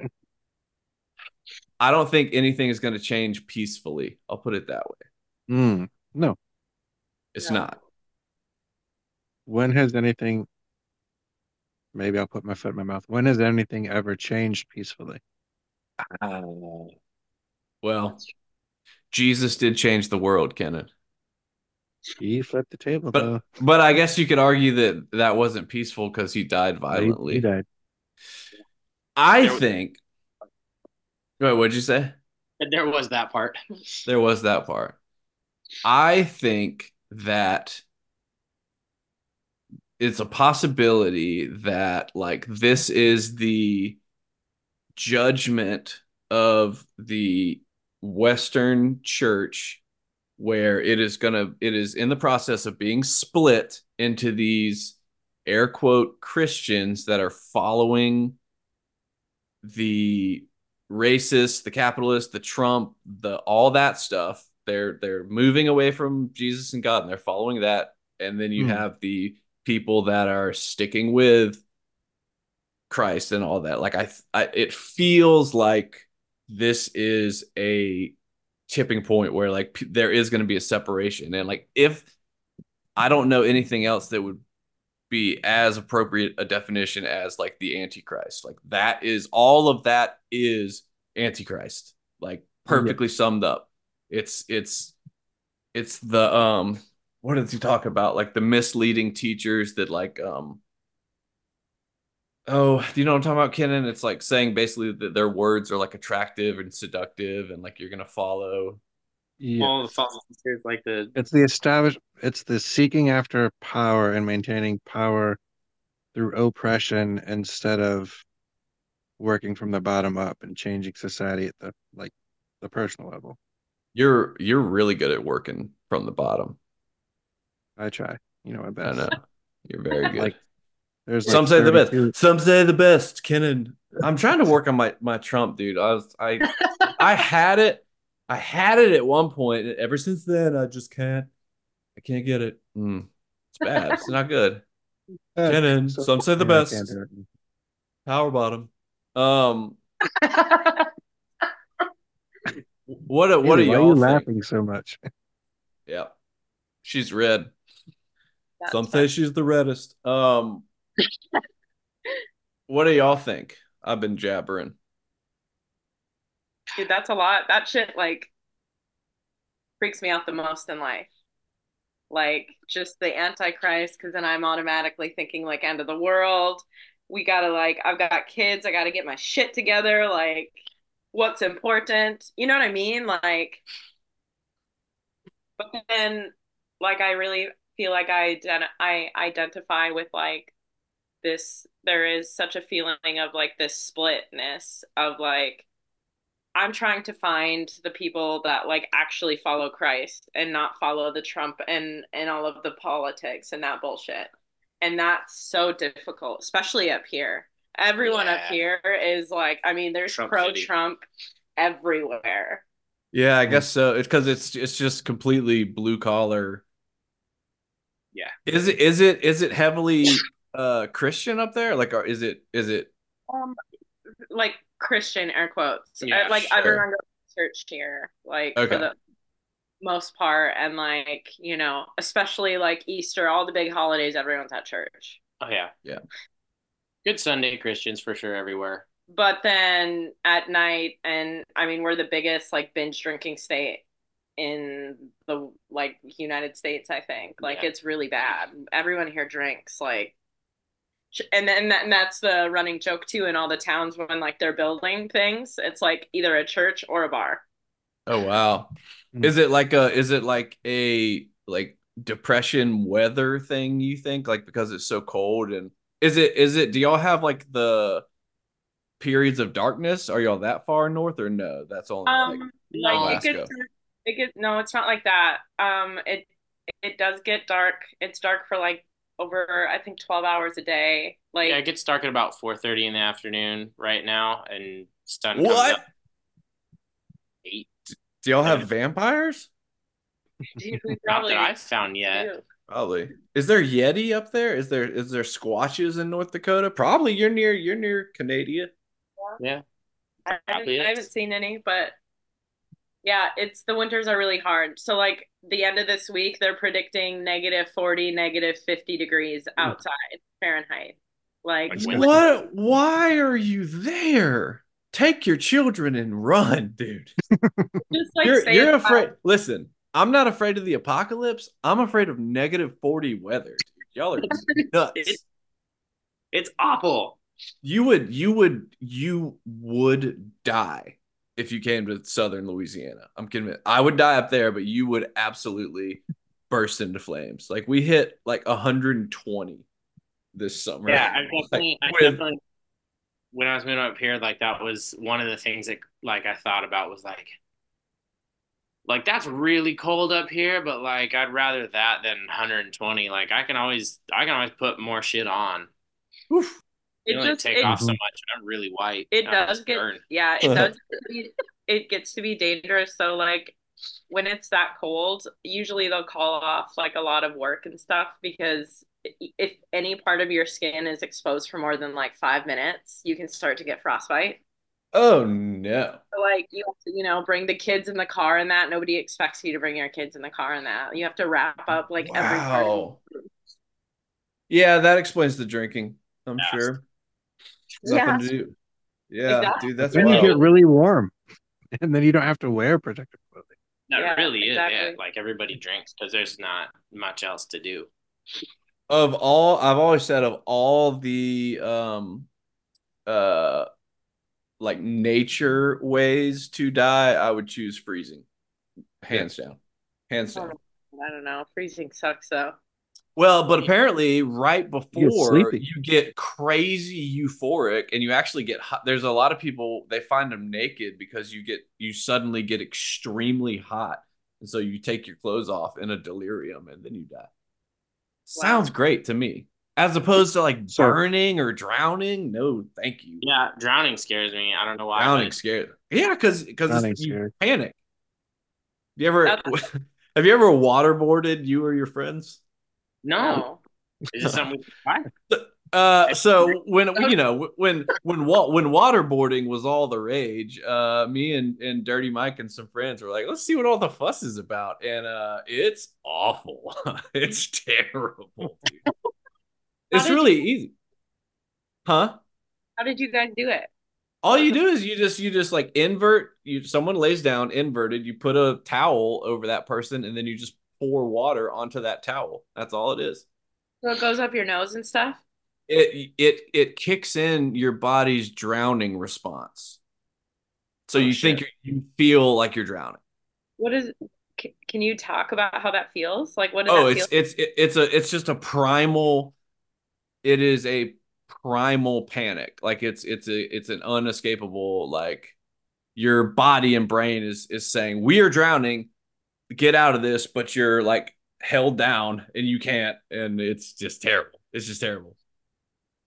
I don't think anything is going to change peacefully. I'll put it that way. Mm, no. It's No. not. When has anything? Maybe I'll put my foot in my mouth. When has anything ever changed peacefully? Uh, well, Jesus did change the world, Kenon. He flipped the table But though. but I guess you could argue that that wasn't peaceful because he died violently. He died. I was- think. Wait, what'd you say? There was that part. There was that part. I think that it's a possibility that like this is the judgment of the Western church where it is gonna it is in the process of being split into these air quote Christians that are following the racist, the capitalist, the Trump, the all that stuff. They're they're moving away from Jesus and God and they're following that. And then you Hmm. have the people that are sticking with Christ and all that. Like I, I it feels like this is a tipping point where like p- there is going to be a separation. And like if I don't know anything else that would be as appropriate a definition as like the antichrist. Like that is all of that is antichrist. Like perfectly summed up. It's it's it's the um what does he talk about like the misleading teachers that like um oh do you know what i'm talking about kenon it's like saying basically that their words are like attractive and seductive and like you're gonna follow Yeah. All the false teachers, like the It's the established. It's the seeking after power and maintaining power through oppression instead of working from the bottom up and changing society at the like the personal level. you're you're really good at working from the bottom I try. You know my i best. know you're very good Like, There's Some like say the best. Some say the best. Kenon. I'm trying to work on my my Trump, dude. I was I I had it. I had it at one point. and Ever since then, I just can't. I can't get it. Mm, it's bad. It's not good. Uh, Kenon. so- Some say the yeah, best. can't do it. Power bottom. Um. What what Hailee, are y'all you think? laughing so much? Yeah. She's red. Some say she's the reddest. Um. what do y'all think? I've been jabbering. Dude, that's a lot. That shit like freaks me out the most in life. Like just the Antichrist, because then I'm automatically thinking like end of the world. We gotta like, I've got kids, I gotta get my shit together. Like, what's important? You know what I mean? Like, but then, like, I really feel like I ident- I identify with like this. There is such a feeling of like this splitness of like I'm trying to find the people that like actually follow Christ and not follow the Trump and and all of the politics and that bullshit. And that's so difficult, especially up here. Everyone up here is like, I mean, there's pro Trump everywhere. Yeah, I guess so. It's because it's it's just completely blue collar. Yeah. Is it is it is it heavily uh Christian up there? Like, or is it is it? Um, like Christian air quotes. Yeah, I- like sure. everyone goes to church here, like Okay. for the most part, and like you know, especially like Easter, all the big holidays, everyone's at church. Oh yeah. Yeah. Good Sunday Christians for sure everywhere. But then at night, and I mean, we're the biggest like binge drinking state in the like United States. I think like Yeah. it's really bad. Everyone here drinks like. sh- And then that, and that's the running joke too in all the towns when like they're building things. It's like either a church or a bar. Oh wow. Mm. Is it like a is it like a like depression weather thing? You think like because it's so cold and is it is it? Do y'all have like the periods of darkness? Are y'all that far north or no? That's only like Um, No. like it Alaska. Gets, it gets no, it's not like that. Um, it it does get dark. It's dark for like over I think twelve hours a day. Like Yeah, it gets dark at about 4:30 in the afternoon right now and sun comes what? up eight. Do y'all have vampires? dude, we Not probably that I've found yet. do. Probably. Is there Yeti up there? Is there is there squatches in North Dakota? Probably. You're near you're near Canada. Yeah. I, haven't, I haven't seen any, but yeah, it's the winters are really hard. So like the end of this week, they're predicting negative 40, negative 50 degrees hmm. outside Fahrenheit. Like Like What? Why are you there? Take your children and run, dude. just like you're you're inside. afraid. Listen, I'm not afraid of the apocalypse. I'm afraid of negative 40 weather. Dude. Y'all are nuts. It- It's awful. you would you would you would die if you came to southern Louisiana. I'm convinced. I would die up there, but you would absolutely burst into flames. Like we hit like 120 this summer. Yeah, I Like, definitely, I with- definitely. When I was moving up here, like that was one of the things that, like, I thought about was like, like that's really cold up here, but like I'd rather that than 120. Like I can always, I can always put more shit on. Oof. You It only just take it, off so mm-hmm. much, and I'm really white. it does get stern. yeah, it does be, it gets to be dangerous. So like when it's that cold, usually they'll call off like a lot of work and stuff because if any part of your skin is exposed for more than like five minutes, you can start to get frostbite. Oh no. So, like you have to, you know, bring the kids in the car and that. Nobody expects you to bring your kids in the car and that. You have to wrap up like every part Wow. Yeah, that explains the drinking. I'm Yes. sure. Yeah. Nothing to do. Yeah, Exactly. dude, that's Then you wild. get really warm, and then you don't have to wear protective clothing. That Yeah, really is exactly. it. Like everybody drinks because there's not much else to do. of all I've always said of all the um uh like nature ways to die, I would choose freezing. Hands down. Hands down. I don't know. Freezing sucks though. Well, but apparently right before sleepy. you get crazy euphoric and you actually get hot. There's a lot of people they find them naked because you get you suddenly get extremely hot. And so you take your clothes off in a delirium and then you die. Sounds great to me. As opposed to like So- burning or drowning. No, thank you. Yeah, drowning scares me. I don't know why. Drowning but- scared. Yeah, because because Drowning's you scary. panic. You ever have you ever waterboarded you or your friends? No. Is this something we try? Uh, so when you know when when wa- when waterboarding was all the rage, uh, me and and Dirty Mike and some friends were like, let's see what all the fuss is about, and uh, it's awful. it's terrible. It's did you- really easy, huh? How did you guys do it? All you do is you just you just like invert. You someone lays down inverted. You put a towel over that person, and then you just pour water onto that towel. That's all it is. So it goes up your nose and stuff. it it it kicks in your body's drowning response. So Oh, you shit. think you you feel like you're drowning. What is? Can you talk about how that feels? Like, what does Oh, that it's feel? it's it- it's a it's just a primal. It is a primal panic. Like it's it's a it's an unescapable like your body and brain is is saying we are drowning, get out of this, but you're like held down and you can't, and it's just terrible. It's just terrible.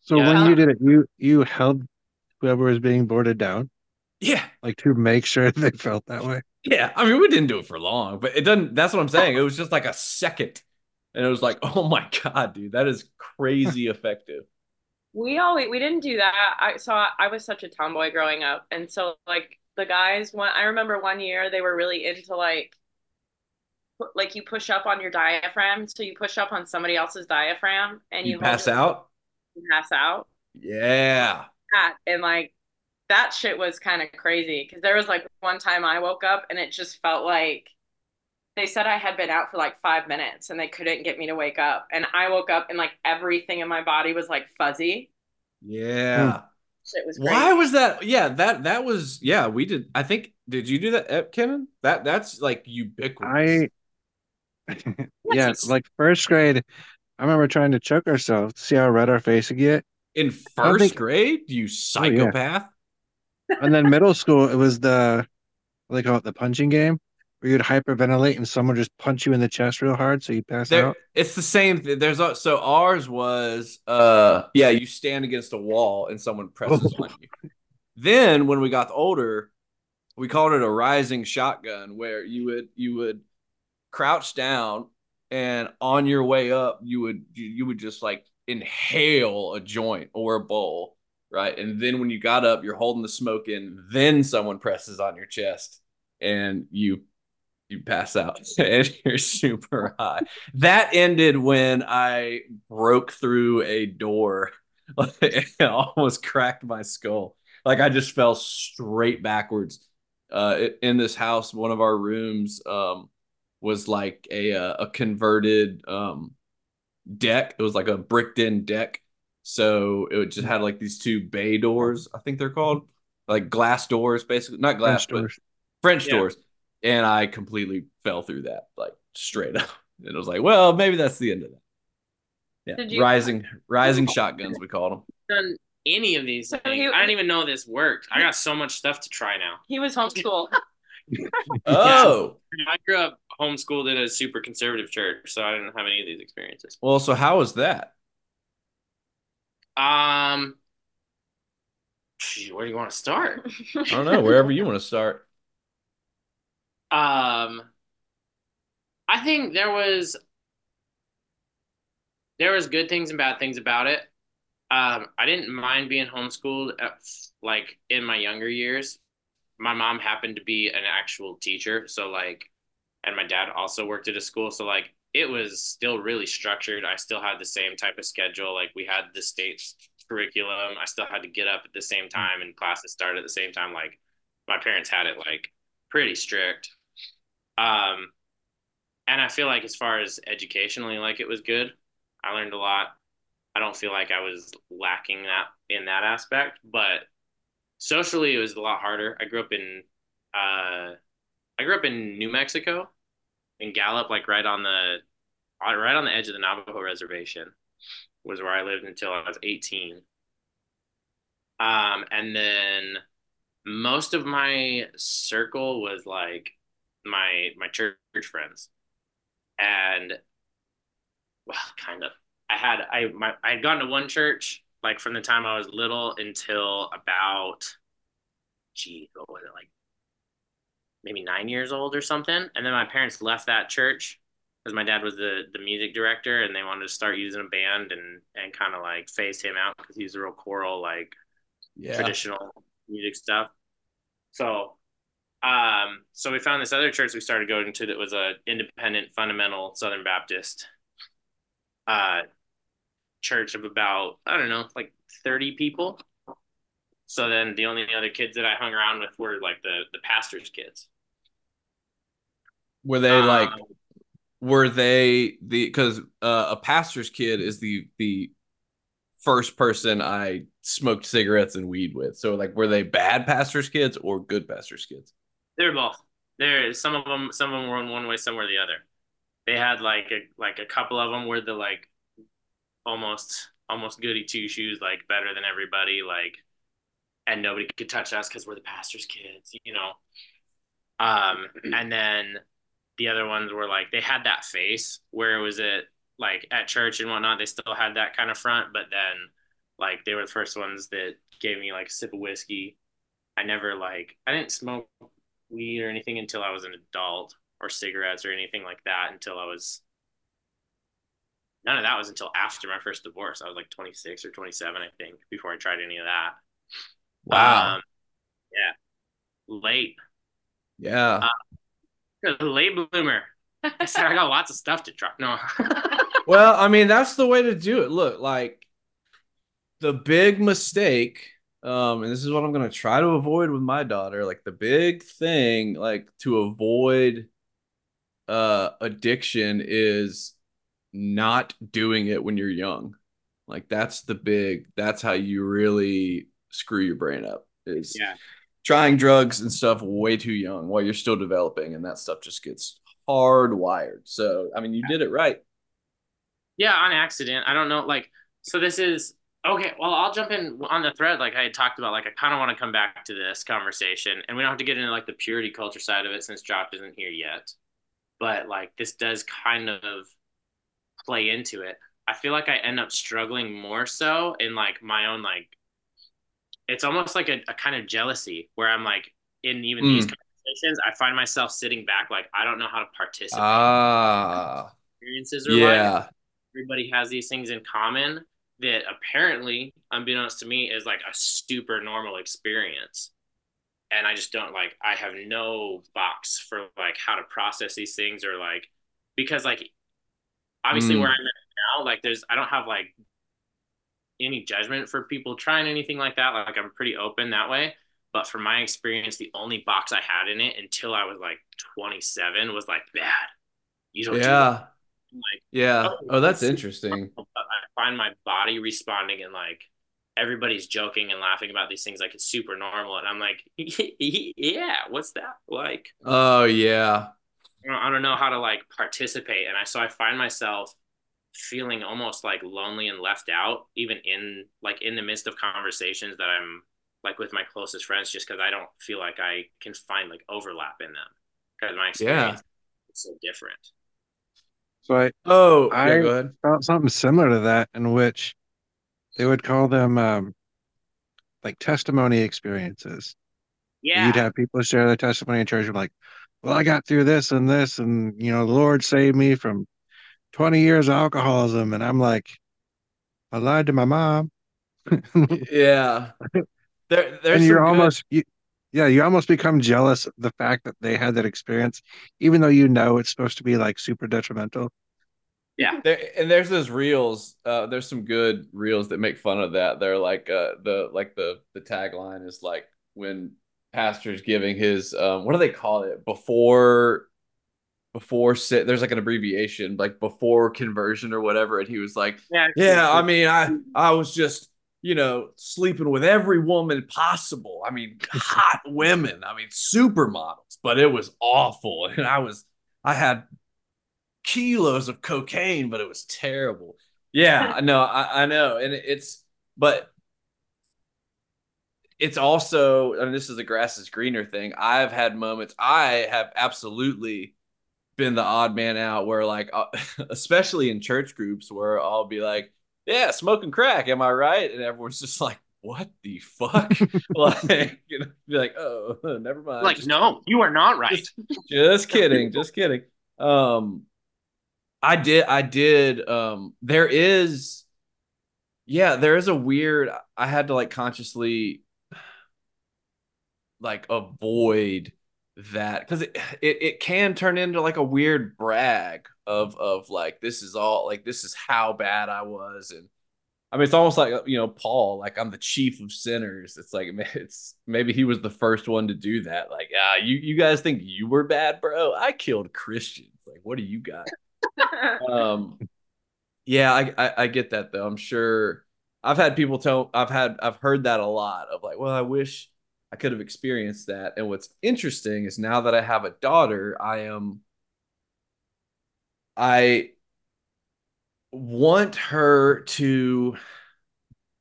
So Yeah. when you did it, you you held whoever was being boarded down, Yeah, like to make sure they felt that way. yeah. I mean, we didn't do it for long, but it doesn't. That's what I'm saying. It was just like a second, and it was like, oh my god, dude, that is crazy effective. We always we didn't do that. I so I, I was such a tomboy growing up, and so like the guys. One I remember one year they were really into like, pu- like you push up on your diaphragm. So you push up on somebody else's diaphragm, and you, You pass it- out. you pass out. Yeah. And like that shit was kind of crazy because there was like one time I woke up and it just felt like they said I had been out for like five minutes and they couldn't get me to wake up, and I woke up and like everything in my body was like fuzzy. Yeah. Hmm. Shit was crazy. Why was that? Yeah, that that was yeah. We did. I think. Did you do that, Kevin? That that's like ubiquitous. I yeah, like first grade, I remember trying to choke ourselves to see how red our face would get. in first think- grade. You yeah. psychopath. And then middle school, it was the what they call it, the punching game, where you'd hyperventilate and someone would just punch you in the chest real hard so you pass There, out. it's the same. Thing. There's a, so ours was uh yeah. You stand against a wall and someone presses Oh. on you. Then when we got older, we called it a rising shotgun, where you would you would crouch down and on your way up you would you, would just like inhale a joint or a bowl right? And then when you got up you're holding the smoke in then someone presses on your chest and you you pass out and you're super high. That ended when i broke through a door and almost cracked my skull. Like i just fell straight backwards uh in this house one of our rooms um was like a uh, a converted um deck. It was like a bricked in deck. So it just had like these two bay doors, I think they're called, like glass doors, basically not glass, French doors. French Yeah. doors. And I completely fell through that, like straight up. And it was like, well, maybe that's the end of that. Yeah, Did you- rising rising shotguns, we called them. Done any of these So things. he- I didn't even know this worked. I got so much stuff to try now. He was homeschooled. Oh, I grew up homeschooled in a super conservative church, so I didn't have any of these experiences. well, so how was that? Um, where do you want to start? I don't know. Wherever you want to start. Um, I think there was there was good things and bad things about it. Um, I didn't mind being homeschooled at, like in my younger years. My mom happened to be an actual teacher, so like, and my dad also worked at a school, so like it was still really structured. I still had the same type of schedule. Like we had the state's curriculum. I still had to get up at the same time and classes started at the same time. Like my parents had it like pretty strict. Um, and I feel like as far as educationally, like it was good. I learned a lot. I don't feel like I was lacking that in that aspect, but socially it was a lot harder. I grew up in uh I grew up in New Mexico in Gallup, like right on the right on the edge of the Navajo reservation was where I lived until I was 18. Um and then most of my circle was like my my church friends. And well, kind of. I had I my I had gone to one church like from the time I was little until about gee, what was it like maybe nine years old or something. And then my parents left that church because my dad was the the music director and they wanted to start using a band and and kind of like phase him out because he's a real choral like Yeah. traditional music stuff. So, um, so we found this other church we started going to that was a independent, fundamental Southern Baptist, uh, church of about I don't know, like thirty people. So then the only other kids that I hung around with were like the the pastor's kids. Were they like Um, were they the because uh, a pastor's kid is the the first person I smoked cigarettes and weed with. So like, were they bad pastor's kids or good pastor's kids? They're both. There, some of them, some of them were in one way, some were the other. They had like a like a couple of them were the like almost almost goody two shoes, like better than everybody, like and nobody could touch us because we're the pastor's kids, you know. Um, and then the other ones were like they had that face where it was at like at church and whatnot. They still had that kind of front, but then like they were the first ones that gave me like a sip of whiskey. I never like I didn't smoke weed or anything until I was an adult or cigarettes or anything like that until I was none of that was until after my first divorce. I was like 26 or 27, I think, before I tried any of that. Wow. Um, yeah. Late. yeah. Late bloomer. I said I got lots of stuff to try. No. Well, I mean, that's the way to do it. Look, like the big mistake, um, and this is what I'm gonna try to avoid with my daughter. Like the big thing, like to avoid uh addiction is not doing it when you're young. Like that's the big, that's how you really screw your brain up. Is yeah. trying drugs and stuff way too young while you're still developing, and that stuff just gets hardwired. So, I mean, you did it right. Yeah, on accident. I don't know. Like, so this is okay. Well, I'll jump in on the thread. Like I had talked about, like, I kind of want to come back to this conversation, and we don't have to get into like the purity culture side of it since Josh isn't here yet. But like, this does kind of play into it. I feel like I end up struggling more so in like my own, like, it's almost like a, a kind of jealousy where I'm like, in even these Mm. conversations, I find myself sitting back, like, I don't know how to participate. Ah, experiences are like yeah. everybody has these things in common that apparently, unbeknownst to me, is like a super normal experience. And I just don't like, I have no box for like how to process these things or like, because like, obviously Mm. where I'm at now, like, there's, I don't have like any judgment for people trying anything like that. Like, I'm pretty open that way. But from my experience, the only box I had in it until I was like 27 was like bad. You don't do. Yeah. like Yeah. Oh, Oh, that's interesting. but I find my body responding and like everybody's joking and laughing about these things like it's super normal and I'm like yeah what's that like Oh, yeah. I don't, know how to like participate and I so I find myself feeling almost like lonely and left out even in like in the midst of conversations that I'm like with my closest friends just because I don't feel like I can find like overlap in them because my experience is so different So I Oh, yeah, I- go ahead. felt something similar to that in which they would call them um, like testimony experiences. yeah You'd have people share their testimony in church and like, well, I got through this and this, and you know, the Lord saved me from 20 years of alcoholism. And I'm like, I lied to my mom. Yeah. There, there's and you're some good- almost you, yeah, you almost become jealous of the fact that they had that experience, even though you know it's supposed to be like super detrimental. yeah There and there's those reels. Uh, there's some good reels that make fun of that. They're like uh, the like the the tagline is like when pastor's giving his um, what do they call it before before sit. There's like an abbreviation like before conversion or whatever, and he was like, yeah yeah, I mean, I I was just you know sleeping with every woman possible. I mean, hot women. I mean, supermodels, but it was awful, and I was I had kilos of cocaine, but it was terrible. Yeah, no, I, I know, and it's but it's also, and this is the grass is greener thing. I've had moments. I have absolutely been the odd man out where, like, uh, especially in church groups, where I'll be like, "Yeah, smoking crack, am I right?" And everyone's just like, "What the fuck?" like, you know, be like, "Oh, never mind." like Just- no you are not right just, just kidding, just kidding. Um, I did, I did. Um, there is, yeah, there is a weird. I had to like consciously, like, avoid that because it, it it can turn into like a weird brag of of like this is all like this is how bad I was and. I mean, it's almost like you know Paul, like I'm the chief of sinners. It's like it's maybe he was the first one to do that. Like, ah, you you guys think you were bad, bro? I killed Christians. Like, what do you got? um, yeah, I, I I get that though. I'm sure I've had people tell I've had I've heard that a lot of like, well, I wish I could have experienced that. And what's interesting is now that I have a daughter, I am I want her to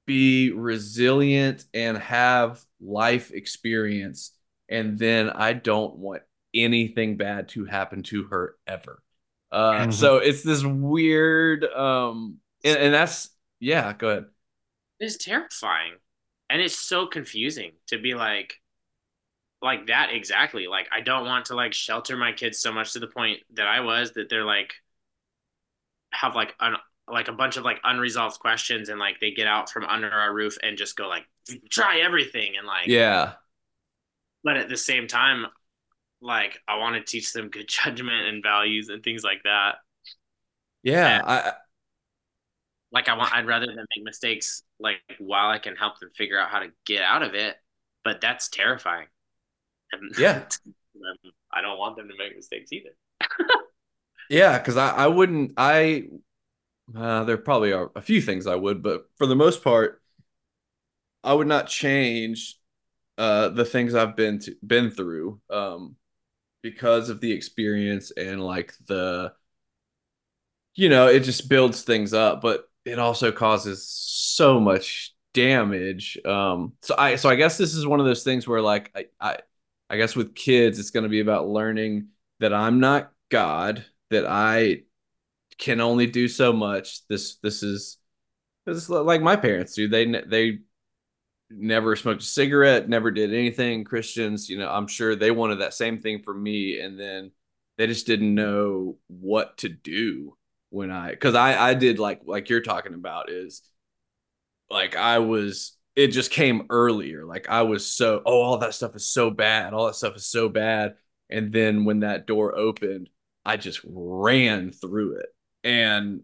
be resilient and have life experience and then I don't want anything bad to happen to her ever. Uh, Mhm. so it's this weird um and, and that's yeah, go ahead. It's terrifying. And it's so confusing to be like like that exactly. Like I don't want to like shelter my kids so much to the point that I was that they're like have like un, like a bunch of like unresolved questions and like they get out from under our roof and just go like try everything and like Yeah. but at the same time like I want to teach them good judgment and values and things like that. Yeah, I like I want I'd rather them make mistakes like while I can help them figure out how to get out of it, but that's terrifying. And Yeah. I don't want them to make mistakes either. Yeah, because I, I wouldn't I uh, there probably are a few things I would, but for the most part, I would not change uh the things I've been to, been through um because of the experience and like the you know, it just builds things up, but it also causes so much damage. Um so I so I guess this is one of those things where like I I, I guess with kids it's going to be about learning that I'm not God, that I can only do so much. This this is this is like my parents do. They they never smoked a cigarette, never did anything. Christians, you know, I'm sure they wanted that same thing for me, and then they just didn't know what to do when I because I I did like like you're talking about is like I was it just came earlier. Like I was so oh all that stuff is so bad, all that stuff is so bad, and then when that door opened, I just ran through it and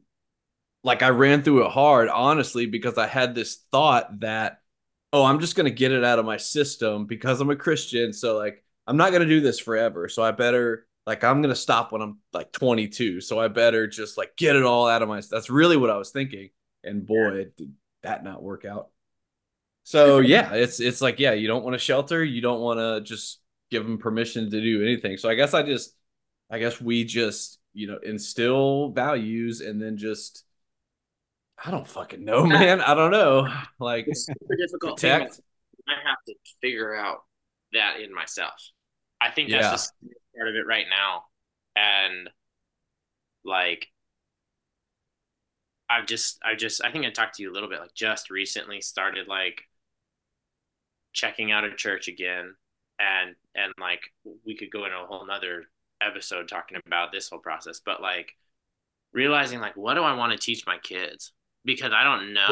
like I ran through it hard, honestly, because I had this thought that, oh, I'm just gonna get it out of my system because I'm a Christian. So like I'm not gonna do this forever. So I better like I'm gonna stop when I'm like 22. So I better just like get it all out of my. That's really what I was thinking. And boy, did that not work out. So yeah, it's it's like yeah, you don't want to shelter, you don't want to just give them permission to do anything. So I guess I just, I guess we just you know instill values and then just I don't fucking know, man. I don't know. Like It's super difficult protect. I have to figure out that in myself. I think that's Yeah. the part of it right now. And like I've just I just I think I talked to you a little bit like just recently started like checking out a church again and and like we could go into a whole nother episode talking about this whole process but like realizing like what do I want to teach my kids? Because I don't know.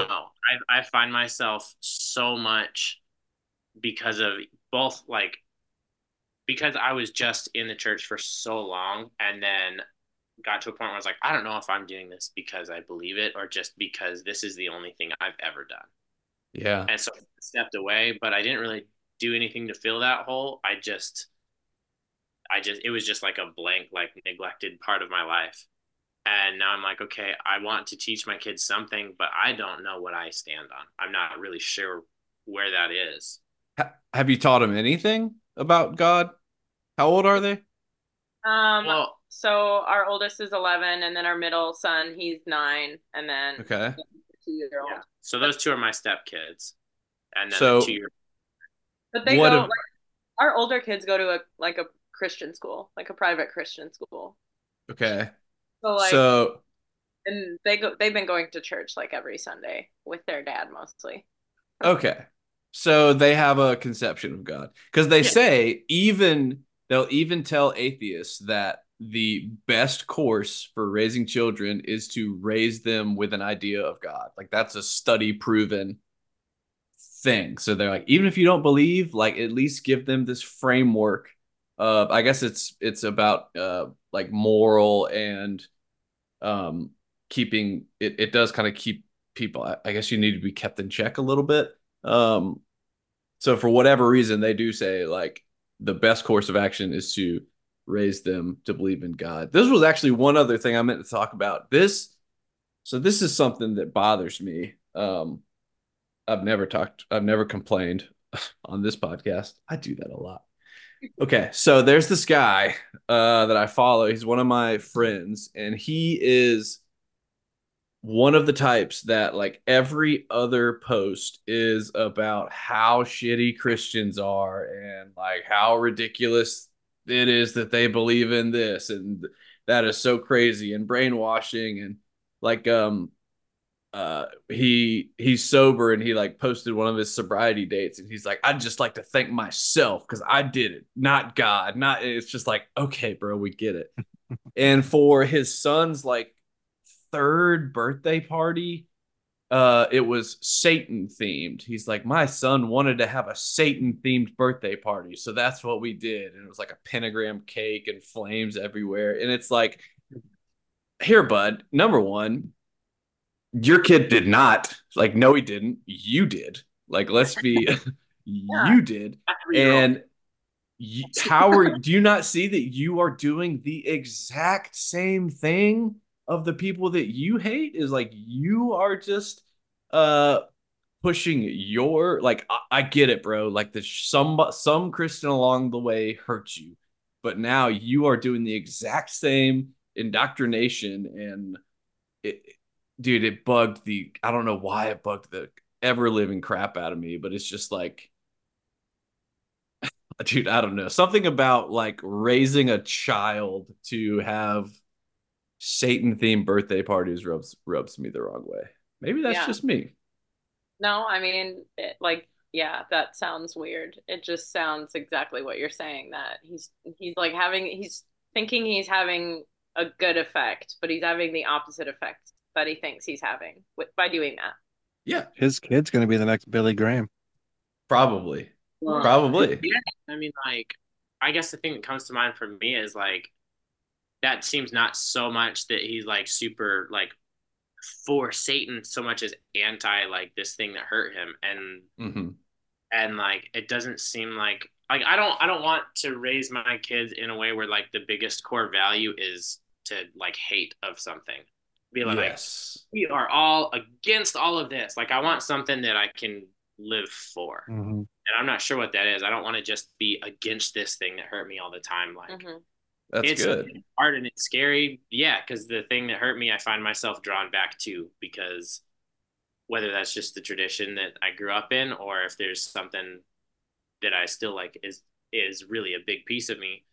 I I find myself so much because of both like because I was just in the church for so long and then got to a point where I was like, I don't know if I'm doing this because I believe it or just because this is the only thing I've ever done. Yeah. And so I stepped away, but I didn't really do anything to fill that hole. I just, I just, it was just like a blank, like neglected part of my life. And now I'm like, okay, I want to teach my kids something, but I don't know what I stand on. I'm not really sure where that is. Have you taught them anything about God? How old are they? Um, Well, so our oldest is 11, and then our middle son, he's nine, and then Okay. two year old. yeah. So those two are my stepkids. And then So- the two year But they What go, if- like, our older kids go to a like a Christian school, like a private Christian school. Okay. So like, so and they go, they've been going to church like every Sunday with their dad mostly. okay. So they have a conception of God because they Yeah. say even they'll even tell atheists that the best course for raising children is to raise them with an idea of God. Like that's a study proven thing. So they're like, even if you don't believe, like at least give them this framework. Uh, I guess it's it's about uh like moral and um keeping it. It does kind of keep people. I, I guess you need to be kept in check a little bit. Um, so for whatever reason, they do say like the best course of action is to raise them to believe in God. This was actually one other thing I meant to talk about. This, so this is something that bothers me. Um, I've never talked, I've never complained on this podcast. I do that a lot. Okay, so there's this guy uh, that I follow. He's one of my friends, and he is one of the types that like every other post is about how shitty Christians are and like how ridiculous it is that they believe in this and that is so crazy and brainwashing and like um uh he he's sober and he like posted one of his sobriety dates and he's like I'd just like to thank myself cuz I did it not God not it's just like okay bro we get it. And for his son's like third birthday party uh it was satan themed. He's like my son wanted to have a satan themed birthday party so that's what we did. And it was like a pentagram cake and flames everywhere. And it's like here bud number one your kid did not like no he didn't you did. Like let's be you did. And you, how are do you not see that you are doing the exact same thing of the people that you hate is like you are just uh pushing your like I, I get it bro. Like the some some christian along the way hurt you but now you are doing the exact same indoctrination and it dude it bugged the i don't know why it bugged the ever living crap out of me but it's just like dude i don't know. Something about like raising a child to have satan themed birthday parties rubs rubs me the wrong way maybe that's Yeah. just me No, I mean, it, like, yeah, that sounds weird. It just sounds exactly what you're saying that he's he's like having he's thinking he's having a good effect, but he's having the opposite effect that he thinks he's having with, by doing that. yeah His kid's going to be the next Billy Graham. probably Well, probably Yeah, I mean, like, I guess the thing that comes to mind for me is like, that seems not so much that he's like super like for Satan so much as anti like this thing that hurt him, and hmm and like it doesn't seem like like I don't I don't want to raise my kids in a way where like the biggest core value is to like hate of something. Be like, yes we are all against all of this. Like I want something that I can live for. Mhm. And I'm not sure what that is. I don't want to just be against this thing that hurt me all the time. Like Mhm. That's it's good hard and it's scary. Yeah, because the thing that hurt me, I find myself drawn back to because whether that's just the tradition that I grew up in, or if there's something that I still like is is really a big piece of me.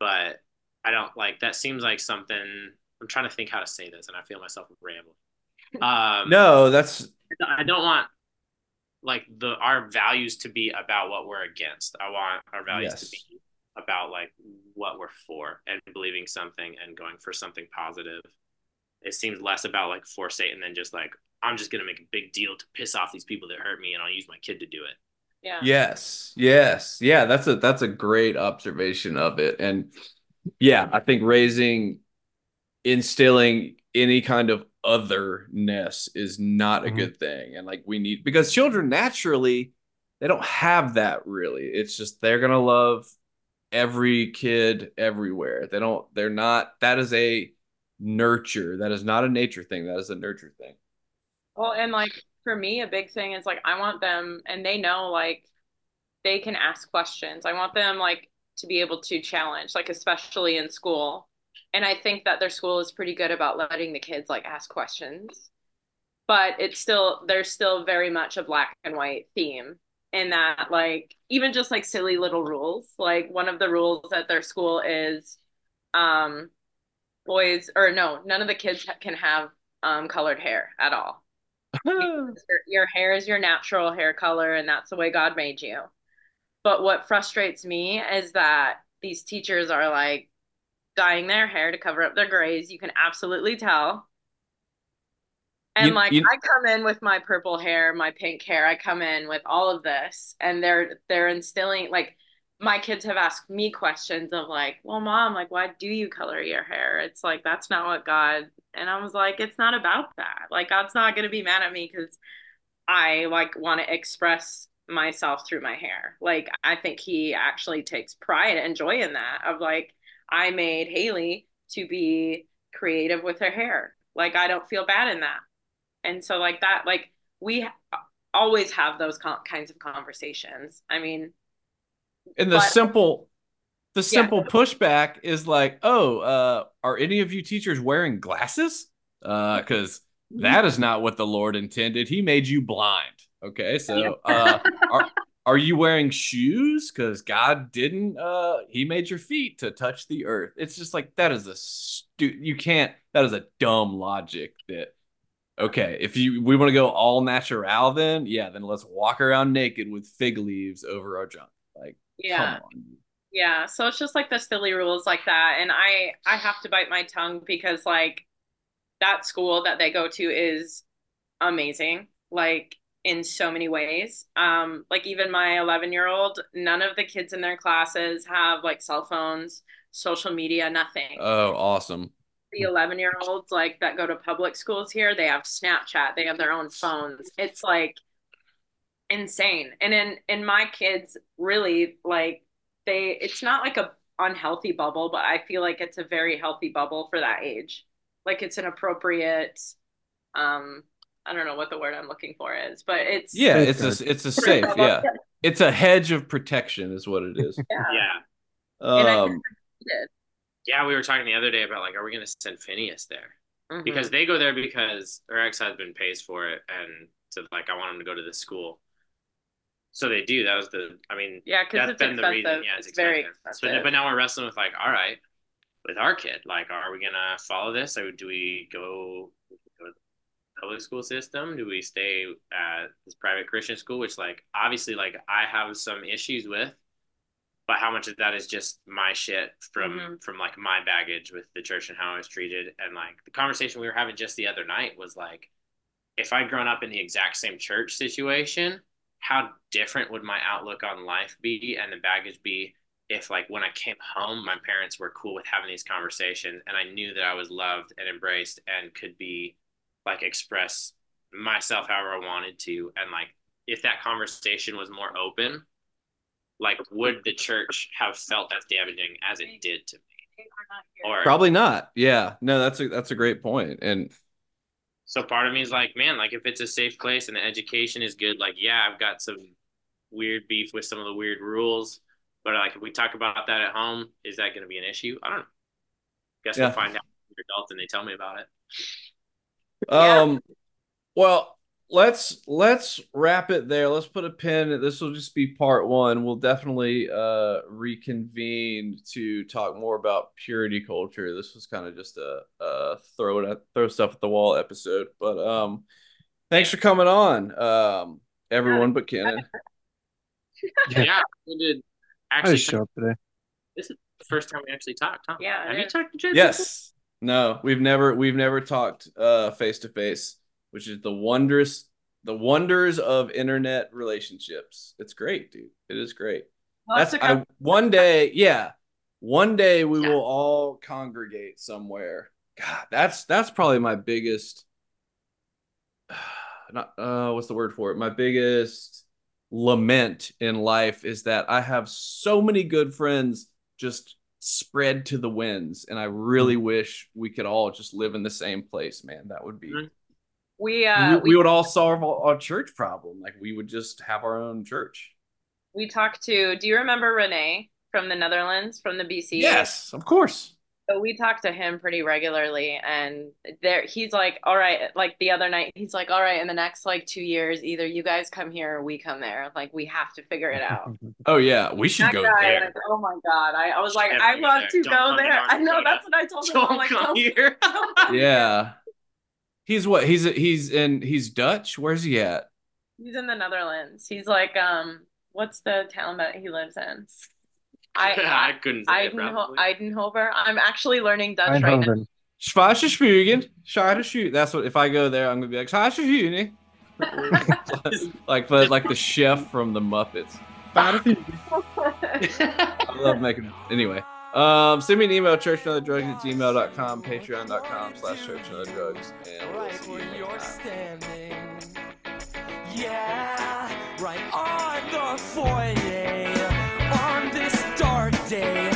But I don't like that. Seems like something. I'm trying to think how to say this, and I feel myself rambling. Um, no that's I don't want like the our values to be about what we're against. I want our values Yes. to be about like what we're for and believing something and going for something positive. It seems less about like for Satan than just like I'm just gonna make a big deal to piss off these people that hurt me and I'll use my kid to do it. Yeah. Yes, yes, yeah. That's a that's a great observation of it, and yeah, I think raising, instilling any kind of otherness is not a Mhm. good thing, and like we need because children naturally they don't have that really. It's just they're gonna love every kid everywhere. They don't. They're not. That is a nurture. That is not a nature thing. That is a nurture thing. Well, and like for me, a big thing is like I want them, and they know like they can ask questions. I want them like to be able to challenge, like especially in school. And I think that their school is pretty good about letting the kids like ask questions. But it's still there's still very much a black and white theme in that like even just like silly little rules. Like one of the rules at their school is um boys or no, none of the kids ha- can have um colored hair at all your, your hair is your natural hair color and that's the way God made you. But what frustrates me is that these teachers are like dyeing their hair to cover up their grays. You can absolutely tell. And You- like you- I come in with my purple hair, my pink hair, I come in with all of this and they're they're instilling like my kids have asked me questions of like, well, mom, like, why do you color your hair? It's like, that's not what God. And I was like, it's not about that. Like, God's not going to be mad at me because I like want to express myself through my hair. Like, I think he actually takes pride and joy in that of like, I made Hailee to be creative with her hair. Like, I don't feel bad in that. And so, like, that, like, we always have those con- kinds of conversations. I mean, And the But- simple the Yeah. simple pushback is like, oh, uh, are any of you teachers wearing glasses? Uh, because That is not what the Lord intended. He made you blind. Okay, so uh, are are you wearing shoes? Because God didn't. Uh, he made your feet to touch the earth. It's just like that is a stu- You can't. That is a dumb logic. That okay. If you we want to go all natural, then yeah, then let's walk around naked with fig leaves over our junk. Like, Yeah. Yeah, so it's just like the silly rules like that, and I I have to bite my tongue because like that school that they go to is amazing, like in so many ways. Um, like even my 11 year old, none of the kids in their classes have like cell phones, social media, nothing. Oh, awesome. The 11 year olds like that go to public schools here, they have Snapchat, they have their own phones. It's like insane. And in in my kids really like they it's not like a unhealthy bubble, but I feel like it's a very healthy bubble for that age. Like it's an appropriate um I don't know what the word I'm looking for is, but it's Yeah, it's a it's a safe. Yeah, it's a hedge of protection, is what it is. yeah. Yeah. And I Um, Yeah, we were talking the other day about like, are we going to send Phineas there? Mhm. Because they go there because her ex husband pays for it, and to like, I want him to go to this school. So they do. That was the. I mean, yeah, because that's it's been expensive. the reason. Yeah, it's, it's very expensive. So, expensive. but now we're wrestling with like, all right, with our kid, like, are we gonna follow this, or do we go, go to the public school system? Do we stay at this private Christian school, which like obviously like I have some issues with, but how much of that is just my shit from Mhm. from like my baggage with the church and how I was treated, and like the conversation we were having just the other night was like, if I'd grown up in the exact same church situation how different would my outlook on life be and the baggage be if like when I came home my parents were cool with having these conversations and I knew that I was loved and embraced and could be like express myself however I wanted to and like if that conversation was more open like would the church have felt as damaging as it did to me or probably not. Yeah, no, that's a that's a great point. And So part of me is like, man, like if it's a safe place and the education is good, like yeah, I've got some weird beef with some of the weird rules, but like if we talk about that at home, is that going to be an issue? I don't know. Guess Yeah. we'll find out when we're adults and they tell me about it. Yeah. Um, well, let's let's wrap it there. Let's put a pin. This will just be part one. We'll definitely uh reconvene to talk more about purity culture. This was kind of just a, a throw it at, throw stuff at the wall episode. But um, thanks for coming on, um, everyone but Kenon. Yeah. Yeah, we did actually. show up today. This is the first time we actually talked, huh? Yeah, Have you talked to Jen? before? Yes. No, we've never we've never talked uh face to face, which is the wondrous the wonders of internet relationships. It's great, dude. It is great. Well, That's that's a I one day, yeah. One day we will all congregate somewhere. God, that's that's probably my biggest not uh what's the word for it? My biggest lament in life is that I have so many good friends just spread to the winds and I really wish we could all just live in the same place, man. That would be Mhm. We uh we, we would all solve our our church problem. Like we would just have our own church. we talked to do you remember renee from the netherlands from the bc Yes, of course. so we talk to him pretty regularly and there he's like all right like the other night he's like all right in the next like two years either you guys come here or we come there like we have to figure it out Oh yeah, we should that go guy there. like, oh my god i, I was like Never i go want there. to Don't go there i know Dakota. that's what i told him I'm like, come don't- here. don't come here. Yeah. He's what? He's he's in he's Dutch. Where's he at? he's in the netherlands he's like um what's the town that he lives in i, I I couldn't say it Eidenho- probably. Eidenhover. I'm actually learning Dutch right now. Eindhoven. Schwarze Spugen. Schwarze. That's what if I go there, I'm gonna be like Schwarze Spugen. like but like the chef from the Muppets. I love making anyway. Um, send me an email, churchandotherdrugs at gmail.com, patreon.com slash churchandotherdrugs, and we'll right see you where next you're time. standing. Yeah, right on the foyer on this dark day,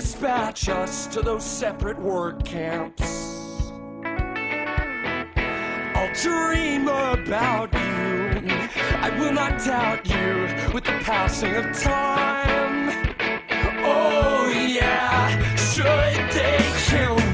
dispatch us to those separate work camps. I'll dream about you. I will not doubt you with the passing of time. Oh, yeah, should they kill me?